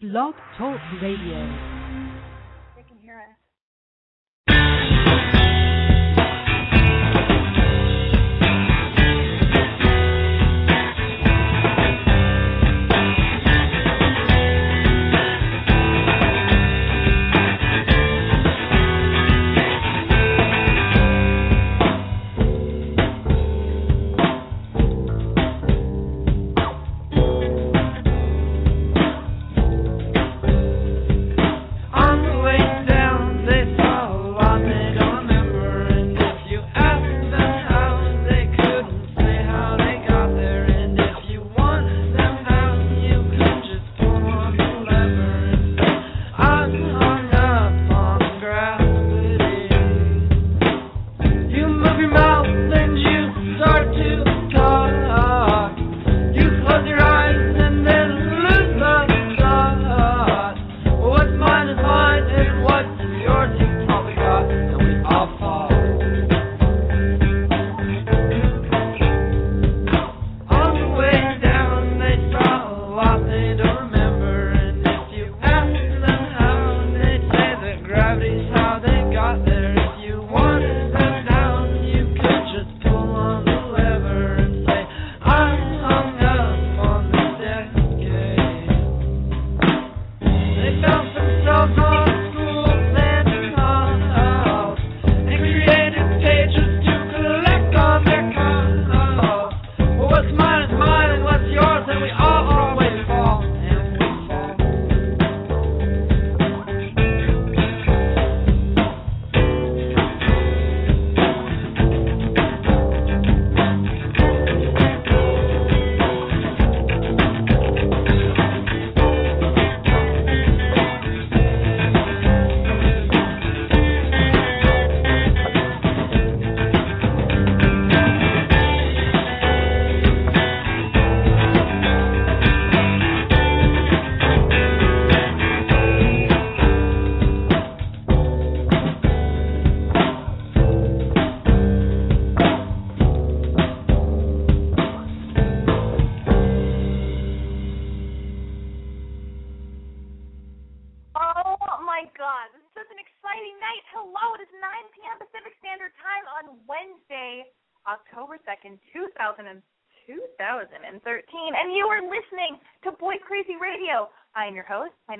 Blog Talk Radio.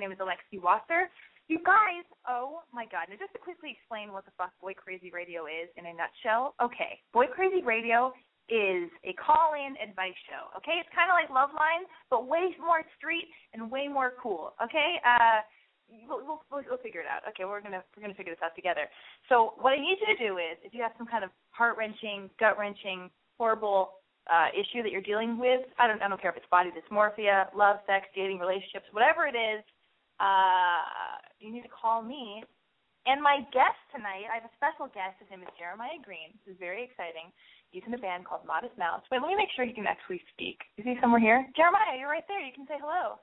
Name is Alexi Wasser. You guys, oh my god, now just to quickly explain what the fuck Boy Crazy Radio is in a nutshell. Okay, Boy Crazy Radio is a call-in advice show. Okay, it's kind of like Love Line, but way more street and way more cool. Okay, uh, we'll, we'll, we'll we'll figure it out. Okay, we're gonna we're gonna figure this out together. So what I need you to do is, if you have some kind of heart wrenching, gut wrenching, horrible uh, issue that you're dealing with, I don't I don't care if it's body dysmorphia, love, sex, dating, relationships, whatever it is, uh, you need to call me. And my guest tonight, I have a special guest. His name is Jeremiah Green. This is very exciting. He's in a band called Modest Mouse. Wait, let me make sure he can actually speak. Is he somewhere here? Jeremiah, you're right there. You can say hello.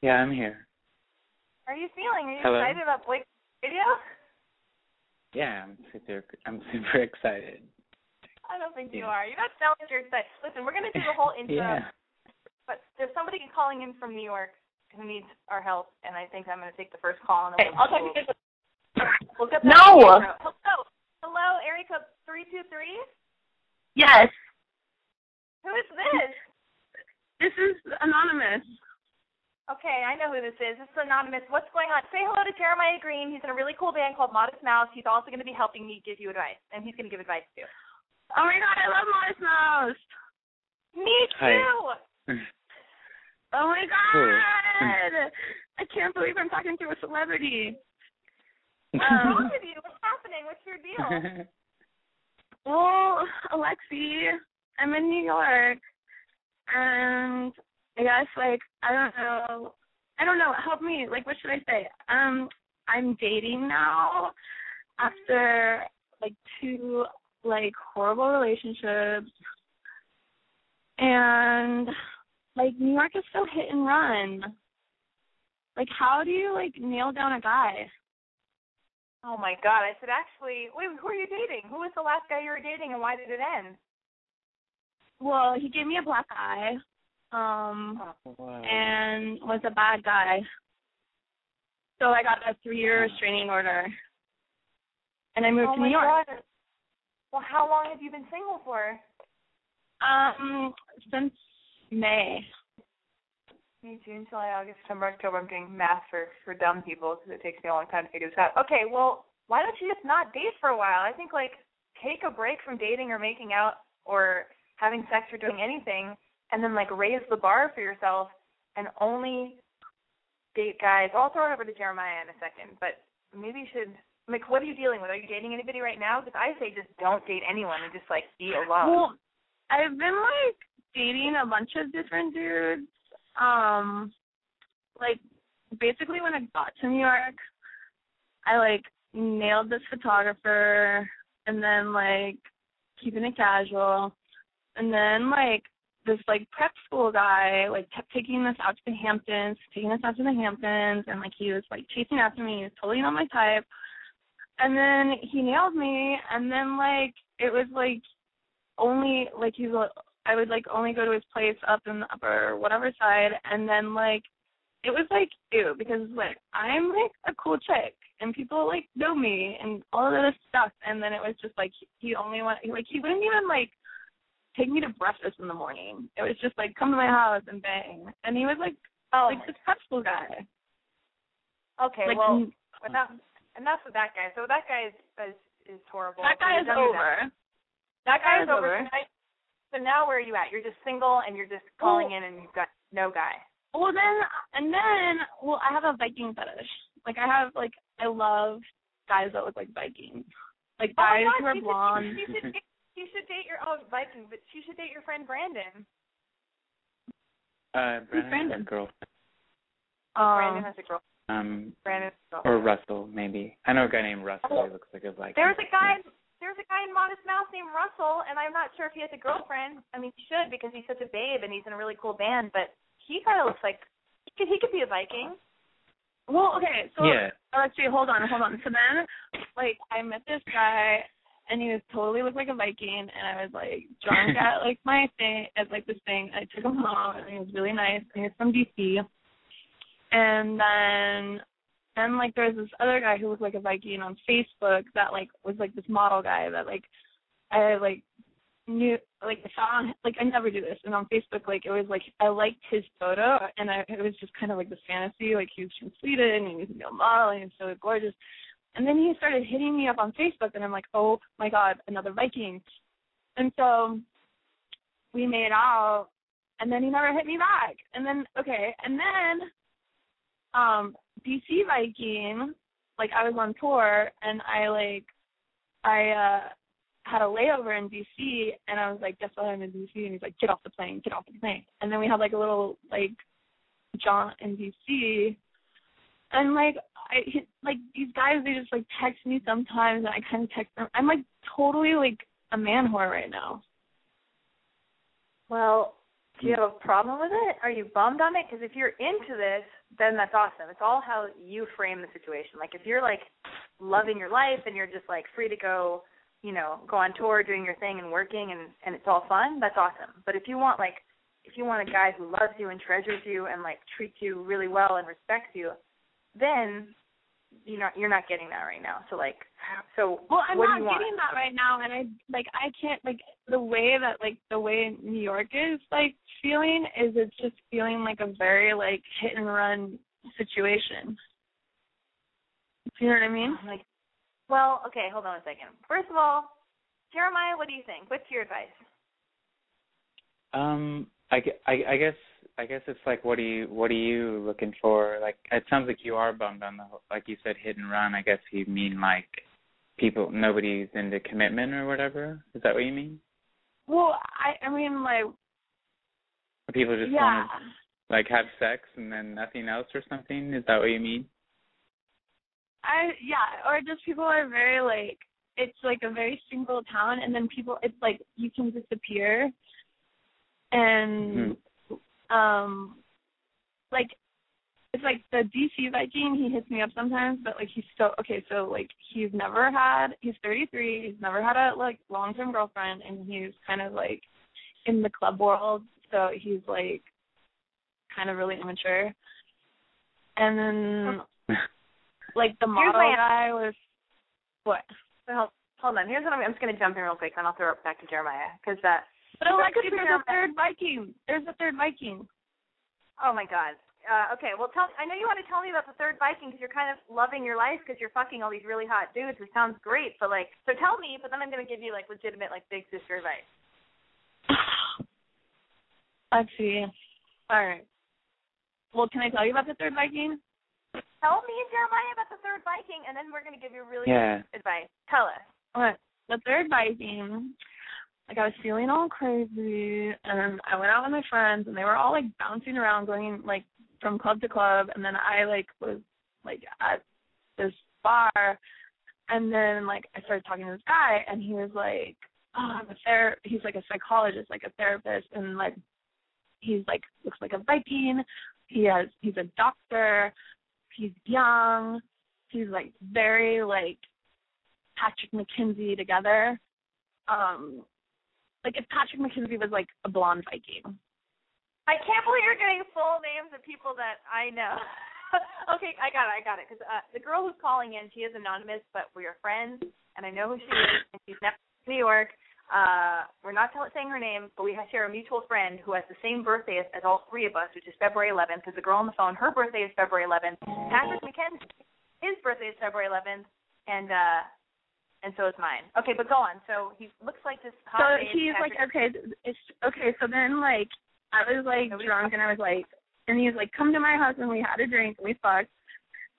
Yeah, I'm here. How are you feeling? Are you Hello. excited about Blake Radio? Yeah, I'm super. I'm super excited. I don't think you are. You're not sounding like you're excited. Listen, we're gonna do the whole intro, yeah. but there's somebody calling in from New York who needs our help, and I think I'm gonna take the first call. And then we'll, I'll talk to you guys. We'll get back No. to the. Hello, hello, area code three two three. Yes, Who is this? this is anonymous. Okay, I know who this is. This is anonymous. What's going on? Say hello to Jeremiah Green. He's in a really cool band called Modest Mouse. He's also going to be helping me give you advice, and he's going to give advice too. Oh my god, I love Modest Mouse. Me Hi. Oh my god. I can't believe I'm talking to a celebrity. What's wrong with you? What's happening? What's your deal? Well, Alexi, I'm in New York, and I guess like I don't know I don't know. Help me. Like, what should I say? Um, I'm dating now after like two like horrible relationships, and like New York is so hit and run. Like, how do you like nail down a guy? Oh my god! I said actually, wait, who are you dating? Who was the last guy you were dating, and why did it end? Well, he gave me a black eye, um, Wow. and was a bad guy. So I got a three-year restraining order, and I moved oh to New York. god! Well, how long have you been single for? Um, since May. May, June, July, August, September, October. I'm doing math for for dumb people because it takes me a long time to figure this out. Okay, well, why don't you just not date for a while? I think like take a break from dating or making out or having sex or doing anything, and then like raise the bar for yourself and only date guys. I'll throw it over to Jeremiah in a second, but maybe you should. Like, what are you dealing with? Are you dating anybody right now? Because I say just don't date anyone and just like be alone. Well, I've been like dating a bunch of different dudes. Um, like basically when I got to New York, I like nailed this photographer, and then like keeping it casual, and then like this like prep school guy like kept taking us out to the Hamptons, taking us out to the Hamptons, and like he was like chasing after me. He was totally not my type. And then he nailed me, and then like it was like only like he's I would like only go to his place up in the upper whatever side, and then like it was like ew because like I'm like a cool chick and people like know me and all of this stuff, and then it was just like he only went like he wouldn't even like take me to breakfast in the morning. It was just like come to my house and bang, and he was like oh, like this school guy. okay. Like well, n- enough enough with that guy. So that guy is is, is horrible. that guy is over. That, that guy is over. over. So now where are you at? You're just single and you're just calling in and you've got no guy. Well then, and then, well, I have a Viking fetish. Like I have, like I love guys that look like Vikings, like Oh guys God, who are you blonde. Should, you should date, you should date your oh Viking, but you should date your friend Brandon. Uh, Who's Brandon has Brandon? a girl. Brandon Um, has a girl. Um, Brandon. girl. or Russell maybe. I know a guy named Russell. Oh. He looks like a like. There's a guy. There's a guy in Modest Mouse named Russell, and I'm not sure if he has a girlfriend. I mean, he should because he's such a babe and he's in a really cool band. But he kind of looks like he could, he could be a Viking. well, okay, so Yeah. oh, let's see. Hold on, hold on. So then, like, I met this guy, and he was totally looked like a Viking, and I was like drunk at like my thing, at like this thing. I took him home, and he was really nice. And he was from DC. And then, then like there was this other guy who looked like a Viking on Facebook that like was like this model guy that like I like knew like I saw like I never do this. And on Facebook like it was like I liked his photo and I it was just kind of like this fantasy like he was from Sweden and he was a male model and he was so gorgeous. And then he started hitting me up on Facebook and I'm like oh my god another Viking. And so we made out and then he never hit me back. And then okay. And then um DC Viking like I was on tour and I like I uh had a layover in DC and I was like, Guess what I'm in DC and he's like, Get off the plane, get off the plane and then we had like a little like jaunt in DC and like I like these guys they just like text me sometimes and I kinda text them I'm like totally like a man whore right now. Well, do you have a problem with it? Are you bummed on it? Because if you're into this, then that's awesome. It's all how you frame the situation. Like if you're like loving your life and you're just like free to go, you know, go on tour, doing your thing and working, and and it's all fun, that's awesome. But if you want like, if you want a guy who loves you and treasures you and like treats you really well and respects you, then you're not you're not getting that right now. So like, so Well, I'm what not do you want? getting that right now, and I like I can't like the way that like the way New York is like feeling is it's just feeling like a very like hit and run situation. Do you know what I mean? Like, well, okay, hold on a second. First of all, Jeremiah, what do you think? What's your advice? Um, I, gue- I, I guess I guess it's like what are you what are you looking for? Like it sounds like you are bummed on the whole, like you said hit and run. I guess you mean like people nobody's into commitment or whatever. Is that what you mean? Well, I I mean like people just yeah. want to Like have sex and then nothing else or something? Is that what you mean? I yeah, or just people are very like it's like a very single town and then people it's like you can disappear and mm-hmm. Um like it's like the DC Viking, he hits me up sometimes, but like he's still okay, so like he's never had he's thirty three, he's never had a like long term girlfriend and he's kind of like in the club world, so he's like kind of really immature. And then like the model guy was what? So hold, hold on. Here's what I'm. I'm just going to jump in real quick, and I'll throw it back to Jeremiah because that. But That's Alexis, there's know. a third Viking. There's a third Viking. Oh my God. Uh, okay, well, tell. I know you want to tell me about the third Viking because you're kind of loving your life because you're fucking all these really hot dudes. It sounds great, but like, so tell me. But then I'm going to give you like legitimate like big sister advice. Let's see. All right. Well, can I tell you about the third Viking? Tell me, and Jeremiah, about the third Viking, and then we're going to give you really Yeah. good advice. Tell us. Okay. The third Viking, like I was feeling all crazy, and I went out with my friends, and they were all like bouncing around, going like from club to club, and then I like was like at this bar, and then like I started talking to this guy, and he was like, "Oh, I'm a ther," he's like a psychologist, like a therapist, and like he's like looks like a Viking. He has he's a doctor. He's young. He's like very like Patrick McKenzie together. Um like if Patrick McKenzie was like a blonde Viking. I can't believe you're getting full names of people that I know. okay, I got it. I got it. Because uh, the girl who's calling in, she is anonymous, but we're friends, and I know who she is, and she's never in New York. Uh, we're not tell- saying her name, but we share a mutual friend who has the same birthday as, as all three of us, which is February 11th. Because the girl on the phone, her birthday is February 11th. Patrick McKenzie, his birthday is February 11th, and uh, and so is mine. Okay, but go on. So he looks like this So he's like, okay, it's okay. So then like I was like Nobody- drunk and I was like, and he was like, come to my house and we had a drink and we fucked.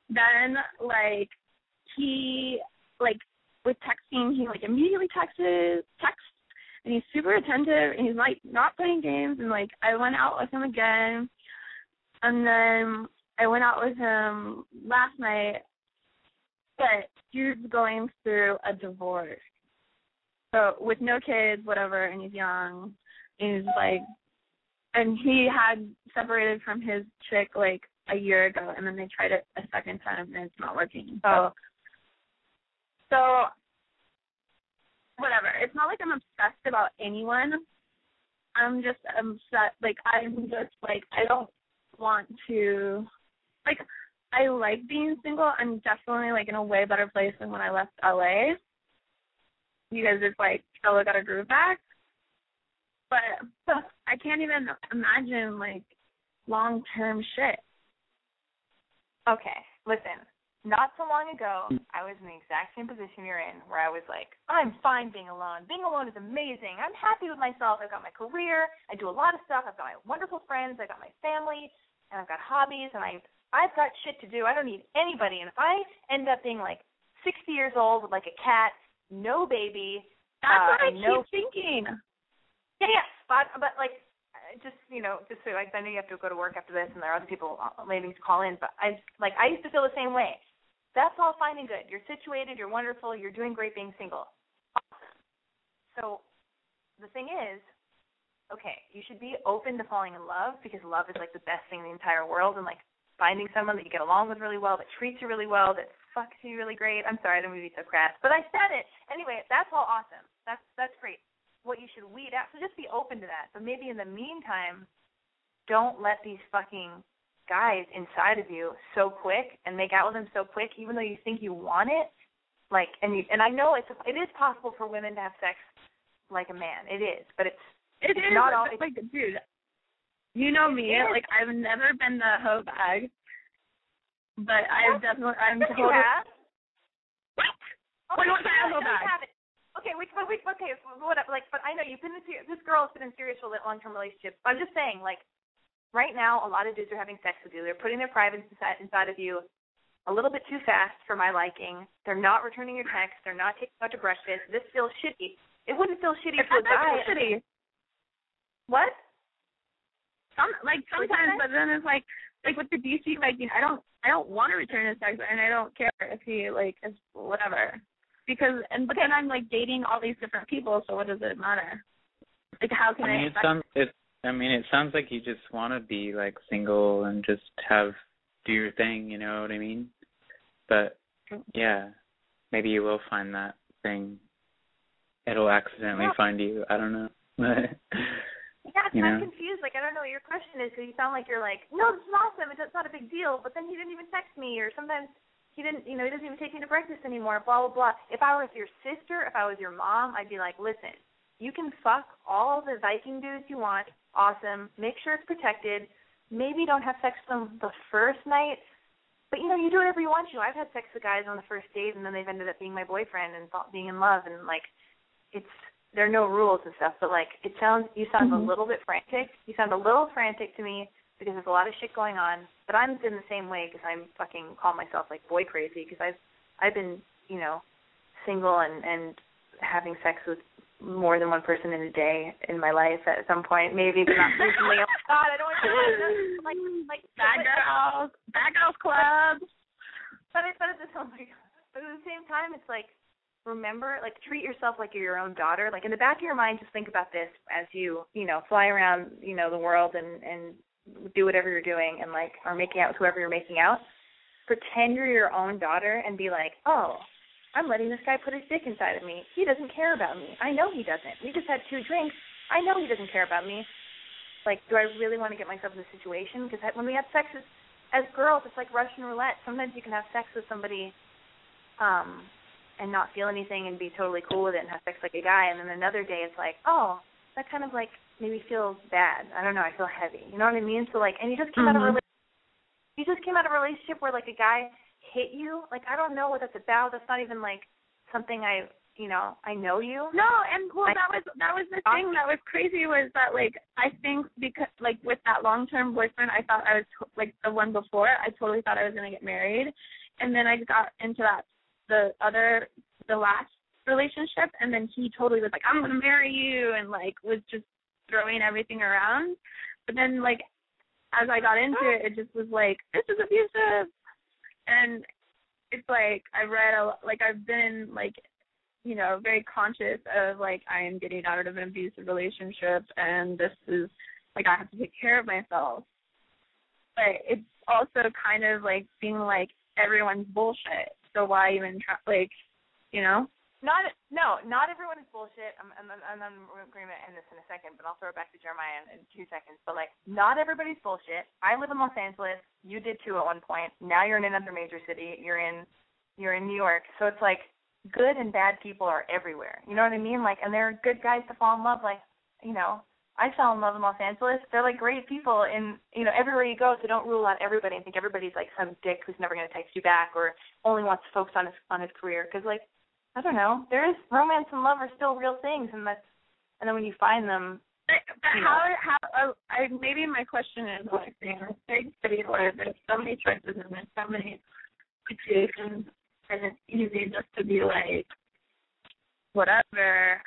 Then like he like with texting, he like immediately texted text and he's super attentive and he's like not playing games and like I went out with him again and then I went out with him last night but he's going through a divorce. So with no kids, whatever, and he's young, and he's like and he had separated from his chick like a year ago and then they tried it a second time and it's not working. So Oh. so whatever. It's not like I'm obsessed about anyone. I'm just upset like I'm just like I don't want to like I like being single. I'm definitely like in a way better place than when I left LA. Because it's like Stella got her groove back. But I can't even imagine like long term shit. Okay, listen. Not so long ago, I was in the exact same position you're in, where I was like, I'm fine being alone. Being alone is amazing. I'm happy with myself. I've got my career. I do a lot of stuff. I've got my wonderful friends. I've got my family, and I've got hobbies, and I've I've got shit to do. I don't need anybody. And if I end up being like 60 years old with like a cat, no baby, That's uh, what I and keep no thinking. yeah, yeah, but but like, just you know, just so like I know you have to go to work after this, and there are other people uh, waiting to call in. But I like I used to feel the same way. That's all fine and good. You're situated. You're wonderful. You're doing great being single. So, the thing is, okay, you should be open to falling in love because love is like the best thing in the entire world, and like finding someone that you get along with really well, that treats you really well, that fucks you really great. I'm sorry, I don't mean to be so crass, but I said it anyway. That's all awesome. That's that's great what you should weed out. So just be open to that. But maybe in the meantime, don't let these fucking guys inside of you so quick and make out with them so quick, even though you think you want it. Like, and you, and I know it's it is possible for women to have sex like a man. It is, but it's It It's is not all- like dude. You know me, like I've never been the hoe bag. But I've definitely I'm Yes, you have. What? Okay, What do I a bag? Okay, we, but we, okay, whatever. Like, but I know you've been in ser- this girl has been in serious long-term relationships. I'm just saying, like, right now, a lot of dudes are having sex with you. They're putting their privates inside, inside of you a little bit too fast for my liking. They're not returning your texts. They're not taking out to breakfast. This feels shitty. It wouldn't feel shitty It's to a guy. shitty. What? Some like sometimes, but then it's like like with the DC Viking, I don't I don't want to return his sex, and I don't care if he like is whatever because and but then I'm like dating all these different people, so what does it matter? Like how can I mean, I? it sounds it. I mean, it sounds like you just want to be like single and just have do your thing. You know what I mean? But yeah, maybe you will find that thing. It'll accidentally Yeah. find you. I don't know. Yeah, You I'm confused. Like, I don't know what your question is because you sound like you're like, no, this is awesome. It's not a big deal. But then he didn't even text me, or sometimes he didn't, you know, he doesn't even take me to breakfast anymore. Blah blah blah. If I was your sister, if I was your mom, I'd be like, listen, you can fuck all the Viking dudes you want. Awesome. Make sure it's protected. Maybe don't have sex with them the first night. But you know, you do whatever you want to. I've had sex with guys on the first date, and then they've ended up being my boyfriend and thought being in love, and like, it's there are no rules and stuff, but like it sounds you sound Mhm. a little bit frantic. You sound a little frantic to me because there's a lot of shit going on. But I'm in the same way because I'm fucking call myself like boy crazy because I've I've been you know single and and having sex with more than one person in a day in my life at some point, maybe but not recently. Oh my god, I don't want to like like Bad girls, bad girls club. but it, but at the. But at the same time, it's like remember, like treat yourself like you're your own daughter. Like in the back of your mind, just think about this as you, you know, fly around, you know, the world and and do whatever you're doing and like are making out with whoever you're making out. Pretend you're your own daughter and be like, oh, I'm letting this guy put his dick inside of me. He doesn't care about me. I know he doesn't. We just had two drinks. I know he doesn't care about me. Like, do I really want to get myself in this situation? Because when we have sex as, as girls, it's like Russian roulette. Sometimes you can have sex with somebody um and not feel anything and be totally cool with it and have sex like a guy and then another day it's like, oh, that kind of like maybe feels bad. I don't know, I feel heavy. You know what I mean? So like and you just came out of a Mhm. rela- you just came out of a relationship where like a guy hit you. Like I don't know what that's about. That's not even like something I you know, I know you. No, and well, I- that was that was the thing that was crazy was that like I think because like with that long term boyfriend, I thought I was like the one before. I totally thought I was gonna get married, and then I got into that the other the last relationship, and then he totally was like, I'm gonna marry you, and like was just throwing everything around. But then like as I got into it, it just was like this is abusive, and it's like I read a like I've been like you know, very conscious of like I am getting out of an abusive relationship and this is like I have to take care of myself. But it's also kind of like being like everyone's bullshit. So why even try like, you know? Not no, not everyone is bullshit. I'm I'm I'm, I'm going to end this in a second, but I'll throw it back to Jeremiah in, in two seconds. But like, not everybody's bullshit. I live in Los Angeles. You did too at one point. Now you're in another major city. You're in you're in New York. So it's like good and bad people are everywhere. You know what I mean? Like, and there are good guys to fall in love. Like, you know, I fell in love in Los Angeles. They're like great people and you know everywhere you go. So don't rule out everybody and think everybody's like some dick who's never going to text you back or only wants to focus on his on his career. Because like I don't know. There is romance and love are still real things, and that's and then when you find them, But, but You how how uh, I maybe my question is like a big city where there's so many choices and there's so many situations and it's easy just to be like whatever.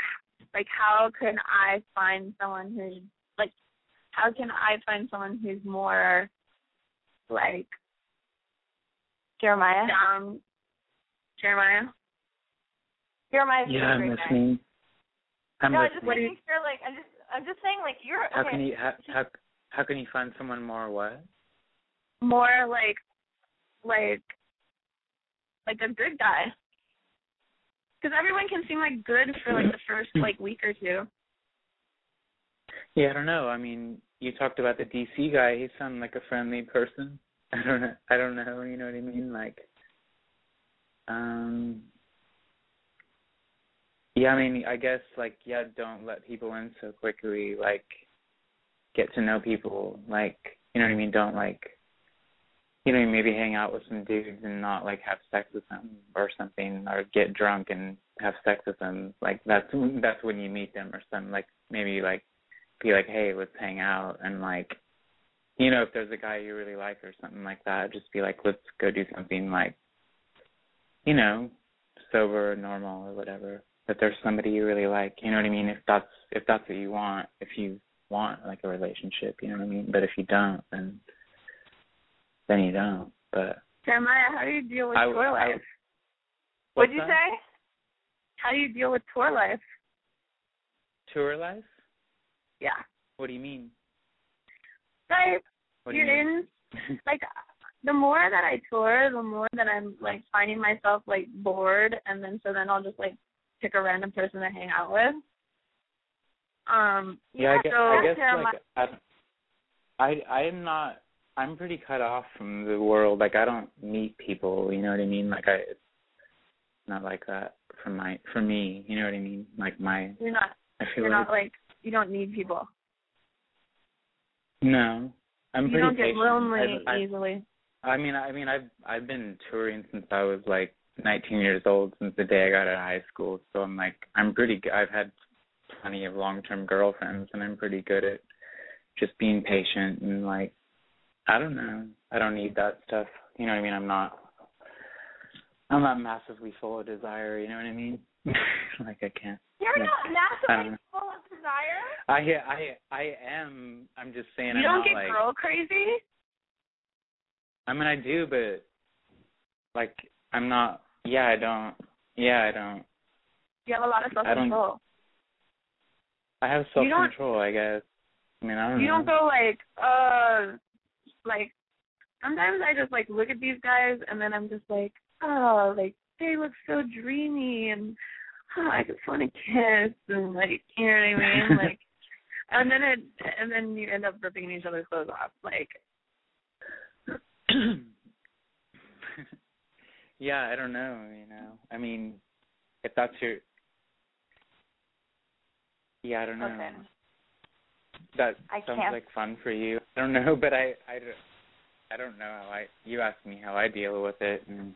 Like how can I find someone who's like how can I find someone who's more like Jeremiah, down Jeremiah? Jeremiah's yeah, a I'm great guy. listening. I'm no, just listening. making sure. Like I'm just I'm just saying like you're How okay. can you how, how how can you find someone more what? More like like like a good guy. Because everyone can seem like good for like the first like week or two. Yeah, I don't know. I mean, you talked about the DC guy. He sounded like a friendly person. I don't know. I don't know. You know what I mean? Like, um, yeah. I mean, I guess like yeah. Don't let people in so quickly. Like, get to know people. Like, you know what I mean? Don't like, you know, maybe hang out with some dudes and not like have sex with them or something, or get drunk and have sex with them. Like that's that's when you meet them or something. Like maybe like be like, hey, let's hang out, and like, you know, if there's a guy you really like or something like that, just be like, let's go do something like, you know, sober or normal or whatever. If there's somebody you really like, you know what I mean? If that's if that's what you want, if you want like a relationship, you know what I mean? But if you don't, then then you don't. But Jeremiah, how do you deal with I- tour I- life? What'd you that? say? How do you deal with tour life? Tour life? Yeah. What do you mean? Like What you're you mean? in like the more that I tour, the more that I'm like finding myself like bored and then so then I'll just like pick a random person to hang out with. Um yeah, I guess, so I guess like I, I I'm not. I'm pretty cut off from the world. Like I don't meet people. You know what I mean? Like I, it's not like that for my for me. You know what I mean? Like my. you're not I feel you're like not like you don't need people. no. I'm you pretty don't get patient. lonely I, I, easily. I mean, I mean, I've I've been touring since I was like 19 years old, since the day I got out of high school. So I'm like, I'm pretty. g- I've had plenty of long-term girlfriends, and I'm pretty good at just being patient and like, I don't know. I don't need that stuff. You know what I mean? I'm not. I'm not massively full of desire. You know what I mean? like I can't. You're Yeah. not massively full of desire. I I I am. I'm just saying. You I'm don't not get like. girl crazy? I mean, I do, but like, I'm not. Yeah, I don't. Yeah, I don't. You have a lot of self control. I have self control, I guess. I mean, I don't You know. don't go like, uh like sometimes I just like look at these guys and then I'm just like, oh, like they look so dreamy and oh, I just want to kiss and like you know what I mean? Like and then it and then you end up ripping each other's clothes off. Like yeah, I don't know. You know, I mean, if that's your, yeah, I don't know. Okay. That I sounds can't- like fun for you. I don't know, but I, I, don't- I don't know how I. You asked me how I deal with it, and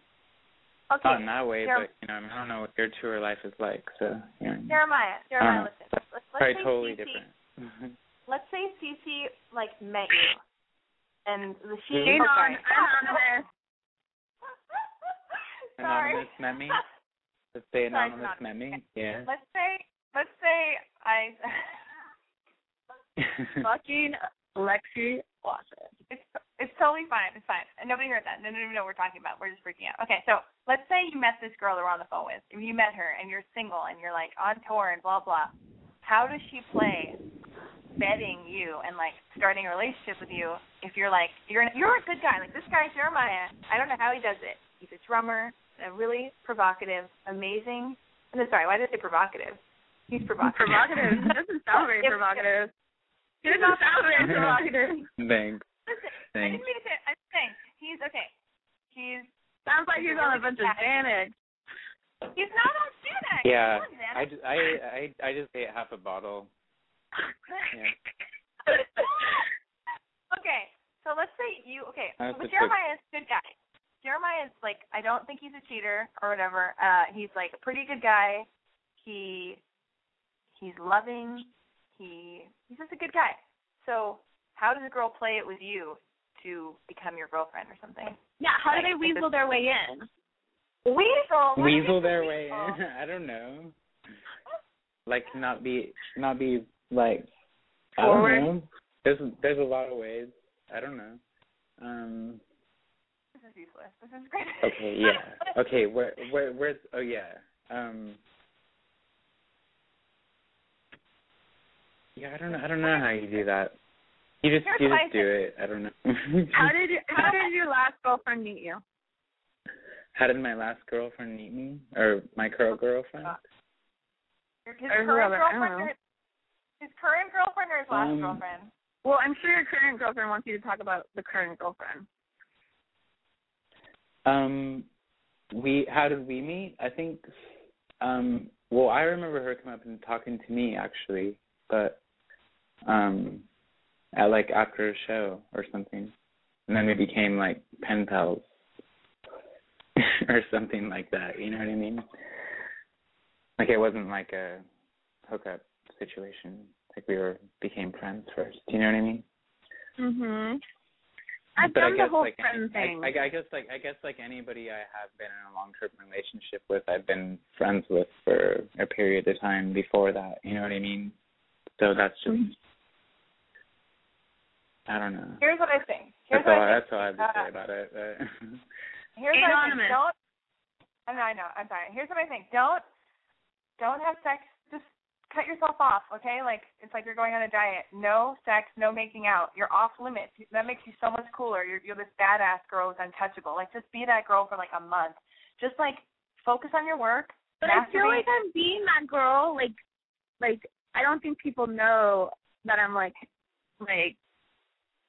Okay. not in that way, Jer- but you know, I, mean, I don't know what your tour life is like. So, you know, Jeremiah, Jeremiah, Uh, listen. Let's, let's probably say totally Cece, different. Let's say Cece like met you, and the she. Who? Anon- oh, sorry. anonymous. sorry. Anonymous met me? Let's say Sorry, anonymous anonymous. met me. Yeah. Let's say, let's say I. fucking Lexi Fawcett. It's it's totally fine. It's fine. Nobody heard that. No, no, no, no. We're talking about. We're just freaking out. Okay, so let's say you met this girl that we're on the phone with. If you met her and you're single and you're like on tour and blah blah, how does she play vetting you and like starting a relationship with you if you're like you're you're a good guy like this guy Jeremiah. I don't know how he does it. He's a drummer, a really provocative, amazing. And then sorry, why did I say provocative? He's provocative. Provocative. He doesn't sound very If- provocative. He doesn't sound very provocative. Thanks. Listen, I didn't mean to say. I'm saying he's okay. He's Sounds like he's on a bunch of Xanax. he's not on Xanax. Yeah, on, Xanax. I, ju- I I I just ate half a bottle. Yeah. okay, so let's say you okay. That's but Jeremiah is a good guy. Jeremiah is like I don't think he's a cheater or whatever. Uh he's like a pretty good guy. He he's loving. He he's just a good guy. So how does a girl play it with you to become your girlfriend or something? Yeah, how do they Like, if weasel their way in? Weasel. what is Weasel a their way in. I don't know. Like not be not be like I don't Forward? know. There's there's a lot of ways. I don't know. Um This is useless. This is great. okay, yeah. Okay, where where where's oh yeah. Um Yeah, I don't know I don't know how you do that. You just Here's you just do it. I don't know. How did you, how did your last girlfriend meet you? How did my last girlfriend meet me? Or my current girlfriend? His Or current whoever, girlfriend his current girlfriend or his last Um, girlfriend? Well, I'm sure your current girlfriend wants you to talk about the current girlfriend. Um, we how did we meet? I think, um, well, I remember her coming up and talking to me actually, but um, at like after a show or something, and then we became like pen pals or something like that. You know what I mean? Like it wasn't like a hookup situation. Like we were became friends first. Do you know what I mean? Mhm. I've but I done guess the whole like friend I, thing. I, I guess like I guess like anybody I have been in a long term relationship with, I've been friends with for a period of time before that. You know what I mean? So that's just Mhm. I don't know. Here's what I think. Here's That's all. what I That's all I have to Uh, say about it. but- Here's what I think. Don't. I know. I know. I'm sorry. Here's what I think. Don't. Don't have sex. Just cut yourself off. Okay. Like it's like you're going on a diet. No sex. No making out. You're off limits. That makes you so much cooler. You're you're this badass girl who's untouchable. Like just be that girl for like a month. Just like focus on your work. But I feel like I'm being that girl. Like, like I don't think people know that I'm like, like,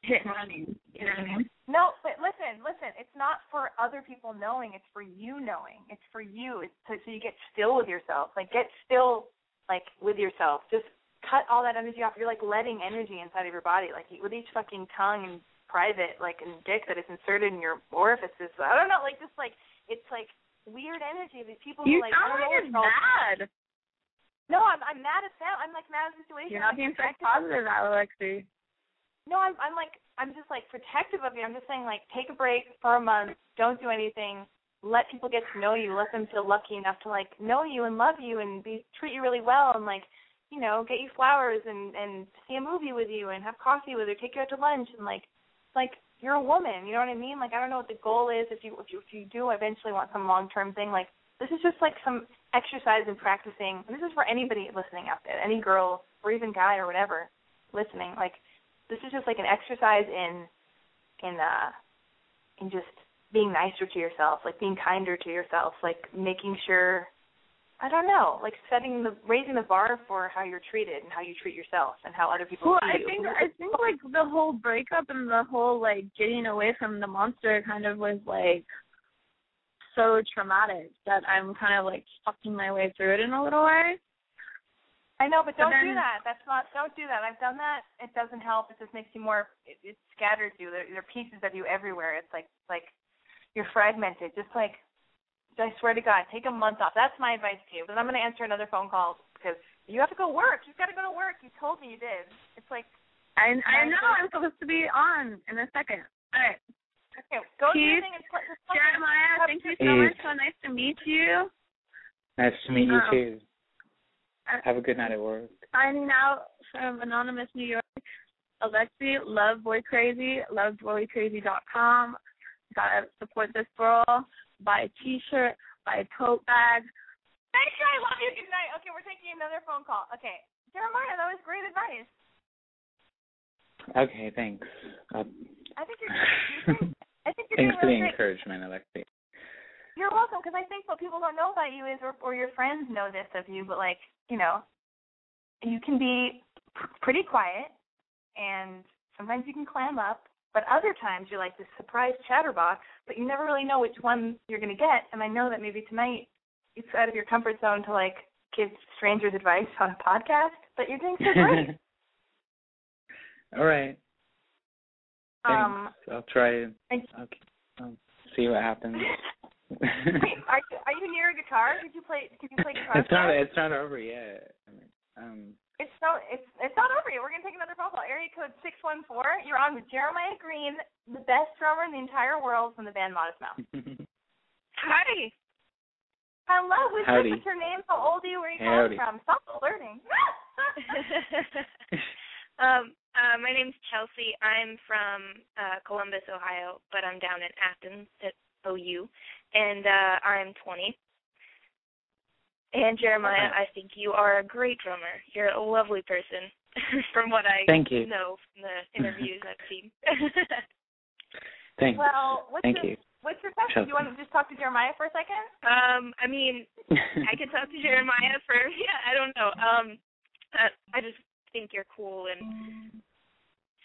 hit running. You know what I mean? No, but listen, listen. It's not for other people knowing. It's for you knowing. It's for you. It's so, so you get still with yourself. Like get still, like with yourself. Just cut all that energy off. You're like letting energy inside of your body. Like with each fucking tongue and private, like and dick that is inserted in your orifices. I don't know. Like just like it's like weird energy. These people You who like I don't know mad. No, I'm I'm mad at Sam. I'm like mad at the situation. You're not being so positive, Alexi. No, I'm I'm like I'm just like protective of you. I'm just saying like take a break for a month, don't do anything, let people get to know you, let them feel lucky enough to like know you and love you and be treat you really well and like you know get you flowers and and see a movie with you and have coffee with you, take you out to lunch and like like you're a woman, you know what I mean? Like I don't know what the goal is if you if you if you do eventually want some long term thing like this is just like some exercise and practicing. This is for anybody listening out there, any girl or even guy or whatever listening. Like this is just like an exercise in in uh in just being nicer to yourself, like being kinder to yourself, like making sure I don't know, like setting the raising the bar for how you're treated and how you treat yourself and how other people Well, I you. think I think like the whole breakup and the whole like getting away from the monster kind of was like so traumatic that I'm kind of like fucking my way through it in a little way. I know, but But don't do that. That's not. Don't do that. I've done that. It doesn't help. It just makes you more. It, it scatters you. There, there are pieces of you everywhere. It's like like you're fragmented. Just like I swear to God, take a month off. That's my advice to you. But I'm going to answer another phone call because you have to go work. You've got to go to work. You told me you did. It's like I I know I'm supposed to be on in a second. All right, okay, go do your thing and put just fucking- Jeremiah, thank you so much. So nice to meet you. nice to meet you Um, too. I- Have a good night at work. Signing out from Anonymous New York. Alexi, love boy crazy, loveboycrazy.com. Gotta support this girl. Buy a t-shirt, buy a tote bag. Thank you. I love you. Good night. Okay, we're taking another phone call. Okay, Jeremiah, that was great advice. Okay, thanks. Uh, I think you're. you're doing- I think you're thanks for the great. encouragement, Alexi. You're welcome, because I think what people don't know about you is, or, or your friends know this of you, but like, you know, you can be p- pretty quiet, and sometimes you can clam up, but other times you're like this surprise chatterbox, but you never really know which one you're gonna get. And I know that maybe tonight it's out of your comfort zone to like give strangers advice on a podcast, but you're doing so great. All right. Thanks. um, I'll try it. and- Okay. I'll see what happens. wait, are you are you near a guitar? Did you play? Did you play guitar? it's not. It's not over yet. Um. It's no, it's it's not over yet. We're gonna take another phone call. Area code six one four. You're on with Jeremiah Green, the best drummer in the entire world from the band Modest Mouse. Hi. Hello, who's Howdy. this? What's your name? How old are you? Where are you Howdy. calling from? Stop flirting. um, uh, my name's Chelsea. I'm from uh, Columbus, Ohio, but I'm down in Athens at OU, and uh, I'm 20. And Jeremiah, I think you are a great drummer. You're a lovely person, from what I Thank you. know from the interviews I've seen. Thanks. well, what's Thank your you. what's your question? Do you want to just talk to Jeremiah for a second? um, I mean, I could talk to Jeremiah for yeah, I don't know. Um, uh, I just think you're cool and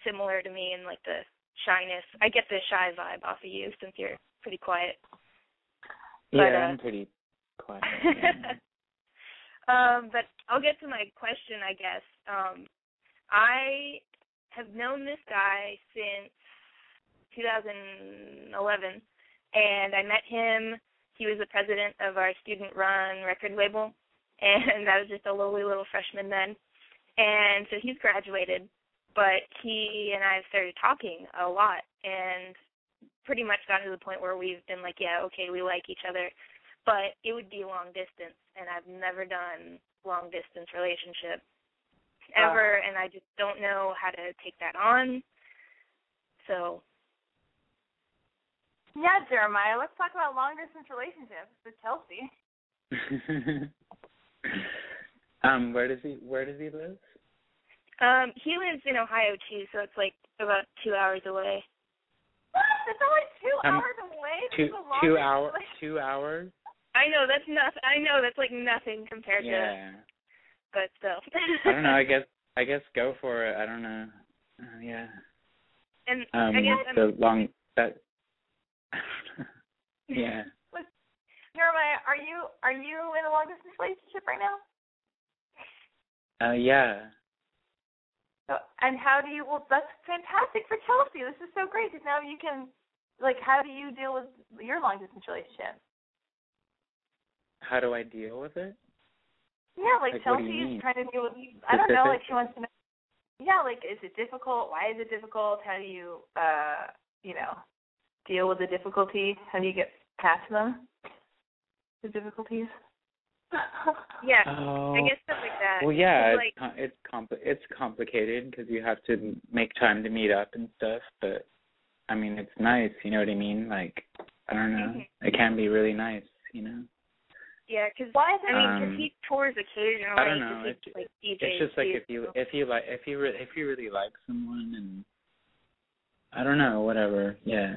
similar to me in like the shyness. I get the shy vibe off of you since you're pretty quiet. Yeah, uh, I'm pretty quiet. um, but I'll get to my question, I guess. Um, I have known this guy since 2011, and I met him. He was the president of our student-run record label, and I was just a lowly little freshman then. And so he's graduated, but he and I have started talking a lot, and pretty much gotten to the point where we've been like, yeah, okay, we like each other, but it would be long distance, and I've never done long distance relationship ever, and I just don't know how to take that on. So Yeah, Jeremiah. Let's talk about long distance relationships with Chelsea. um, where does he where does he live? um he lives in Ohio too, so it's like about two hours away. It's only two Um, hours away. Two two distance hour relationship. two hours? I know that's nothing. I know that's like nothing compared to, Yeah. but still. I don't know, I guess I guess go for it. I don't know. Uh, yeah. And Um I guess I'm, the long that Yeah. Jeremiah, are you are you in a long distance relationship right now? Uh yeah. And how do you? Well, that's fantastic for Chelsea. This is so great because now you can, like, how do you deal with your long distance relationship? How do I deal with it? Yeah, like, Like, Chelsea is trying to deal with. I don't know. Like she wants to know. Yeah, like, is it difficult? Why is it difficult? How do you, uh, you know, deal with the difficulty? How do you get past them? The difficulties. yeah, Oh. I guess stuff like that. Well, yeah, It's it's like com- it's it's complicated because you have to make time to meet up and stuff. But I mean, it's nice. You know what I mean? Like, I don't know. Mhm. It can be really nice. You know. yeah, because Why? I mean, 'cause Um, he tours occasionally. I don't know, 'cause he, it- like DJs It's just like if you if you like if you re- if you really like someone and I don't know whatever. Yeah,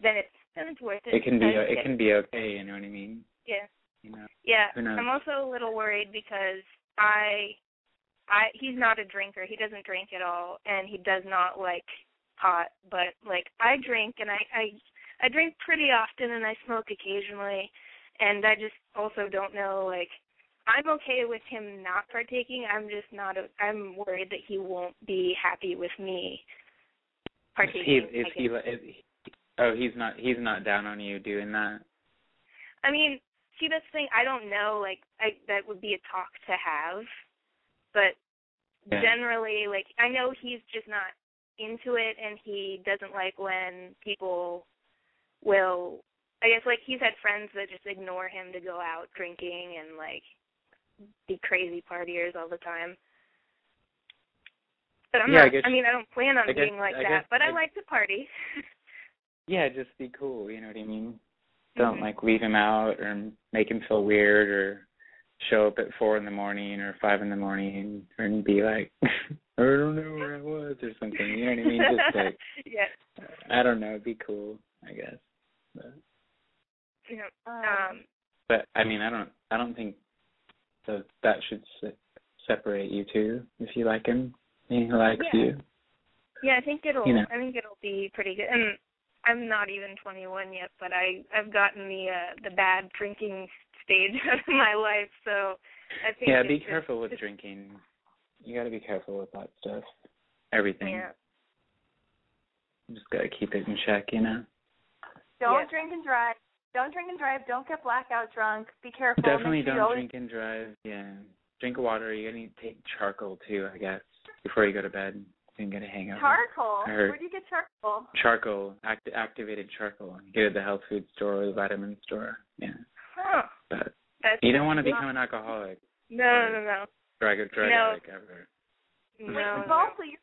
then it's then it's worth it. it can be it can be okay. You know what I mean? Yeah. You know. Yeah? I'm also a little worried because I, I he's not a drinker. He doesn't drink at all, and he does not like pot. But like I drink, and I I I drink pretty often, and I smoke occasionally, and I just also don't know like I'm okay with him not partaking. I'm just not. A, I'm worried that he won't be happy with me partaking. Is he is he, guess. is he oh he's not he's not down on you doing that. I mean, see that's the thing. I don't know. Like, I that would be a talk to have, but Yeah. generally, like, I know he's just not into it, and he doesn't like when people will. I guess like he's had friends that just ignore him to go out drinking and like be crazy partiers all the time. But I'm Yeah, I not. guess- I mean, I don't plan on guess- being like I that. guess- but I I- like to party. Yeah, just be cool. You know what I mean? Don't Mhm. like leave him out or make him feel weird or show up at four in the morning or five in the morning and be like, I don't know where I was or something. You know what I mean? Just like yeah. I don't know, be cool, I guess. But, You know, Um, um, but I mean, I don't, I don't think that that should se- separate you two if you like him and he likes Yeah. you. Yeah, I think it'll. You know. I think it'll be pretty good. And I'm not even 21 yet, but I I've gotten the uh the bad drinking stage out of my life, so I think. Yeah, it's be just- careful with it's- drinking. You got to be careful with that stuff. Everything. Yeah. You just got to keep it in check, you know. don't yeah. drink and drive. Don't drink and drive. Don't get blackout drunk. Be careful. Definitely sure don't always drink and drive. Yeah. Drink water. You need to take charcoal too, I guess, before you go to bed. Can get a hangover. Charcoal. Where do you get charcoal? Charcoal, act- activated charcoal. You get it at the health food store or the vitamin store. Yeah. Huh. But That's you don't want to become an alcoholic, No, no, no, no. drug drug No. addict ever. No, Wait, also, you're,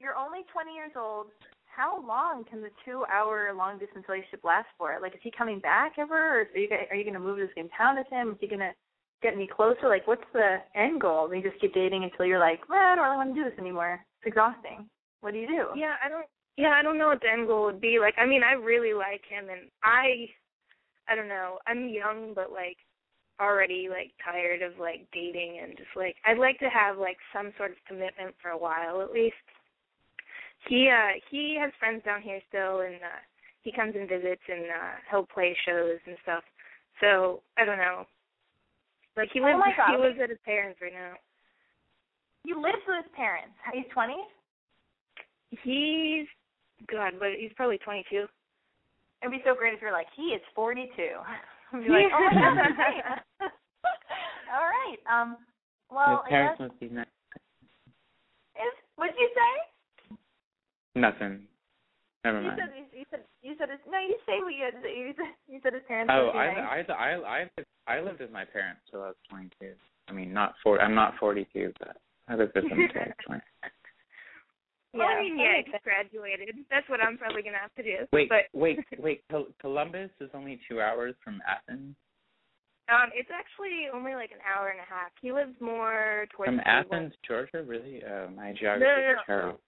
you're only 20 years old. How long can the two-hour long-distance relationship last for? Like, is he coming back ever, or are you are you going to move to the same town as him? Is he going to get any closer? Like, what's the end goal? Do you just keep dating until you're like, well, I don't really want to do this anymore. It's exhausting. What do you do? Yeah, I don't. Yeah, I don't know what the end goal would be. Like, I mean, I really like him, and I, I don't know. I'm young, but like, already like tired of like dating and just like I'd like to have like some sort of commitment for a while at least. He uh he has friends down here still, and uh he comes and visits, and uh he'll play shows and stuff. So I don't know. Like he Oh lives my God. he lives at his parents right now. He lives with his parents. He's 20. He's God, but he's probably 22. It'd be so great if you're like, he is 42. I'd be like, oh my god, that's great. All right. Um. Well, His I parents guess must be nice. is, what'd you say? Nothing. Never You mind. said you said you said his, no. You say what you had. You said you said his parents. Oh, I, nice. I, I, I, I lived with my parents till I was 22. I mean, not 40. I'm not 42, but I lived with them till I was 20. Well, Yeah, I mean, yeah, makes it's graduated. That's what I'm probably gonna have to do. Wait, but wait, wait. Col- Columbus is only two hours from Athens. um, it's actually only like an hour and a half. He lives more towards From Cleveland. Athens, Georgia, really? Oh, my geography No, no, is no. terrible.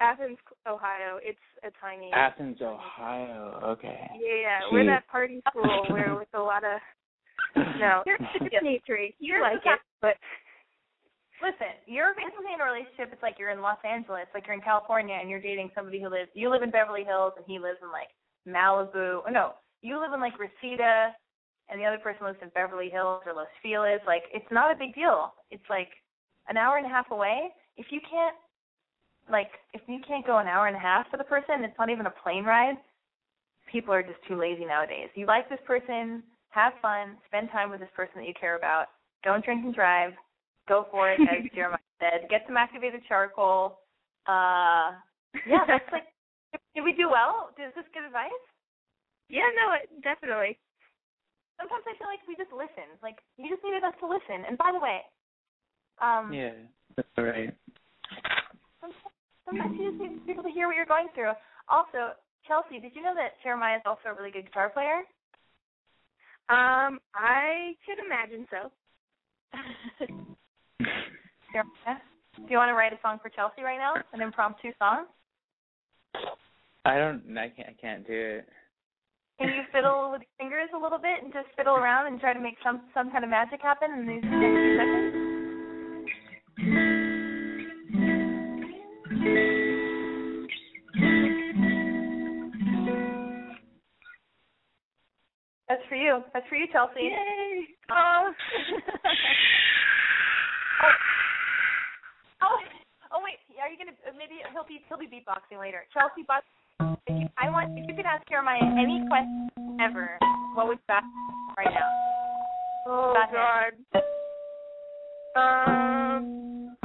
Athens, Ohio. It's a tiny. Athens, Ohio. Okay. Yeah, yeah. We're Jeez. that party school where with a lot of no, it's nature. You Here's like the it, but Listen, you're basically in a relationship. It's like you're in Los Angeles, like you're in California, and you're dating somebody who lives. You live in Beverly Hills, and he lives in like Malibu. No, you live in like Reseda, and the other person lives in Beverly Hills or Los Feliz. Like, it's not a big deal. It's like an hour and a half away. If you can't, like, if you can't go an hour and a half for the person, it's not even a plane ride. People are just too lazy nowadays. You like this person, have fun, spend time with this person that you care about. Don't drink and drive go for it, as Jeremiah said. Get some activated charcoal. Uh, yeah, that's like. Did we do well? Is this good advice? yeah, no, it, definitely. Sometimes I feel like we just listen. Like you just needed us to listen. And by the way, um, Yeah, that's all right. sometimes, sometimes you just need people to hear what you're going through. Also, Chelsea, did you know that Jeremiah is also a really good guitar player? Um, I could imagine so. Jeremiah, do you want to write a song for Chelsea right now? An impromptu song? I don't. I can't. I can't do it. Can you fiddle with your fingers a little bit and just fiddle around and try to make some some kind of magic happen in these next few seconds? That's for you. That's for you, Chelsea. Yay! Oh, oh wait. Are gonna? Maybe he'll be he'll be beatboxing later. Chelsea, but if you, I want if you could ask Jeremiah any question ever, what would you ask right now? oh Got God. Um,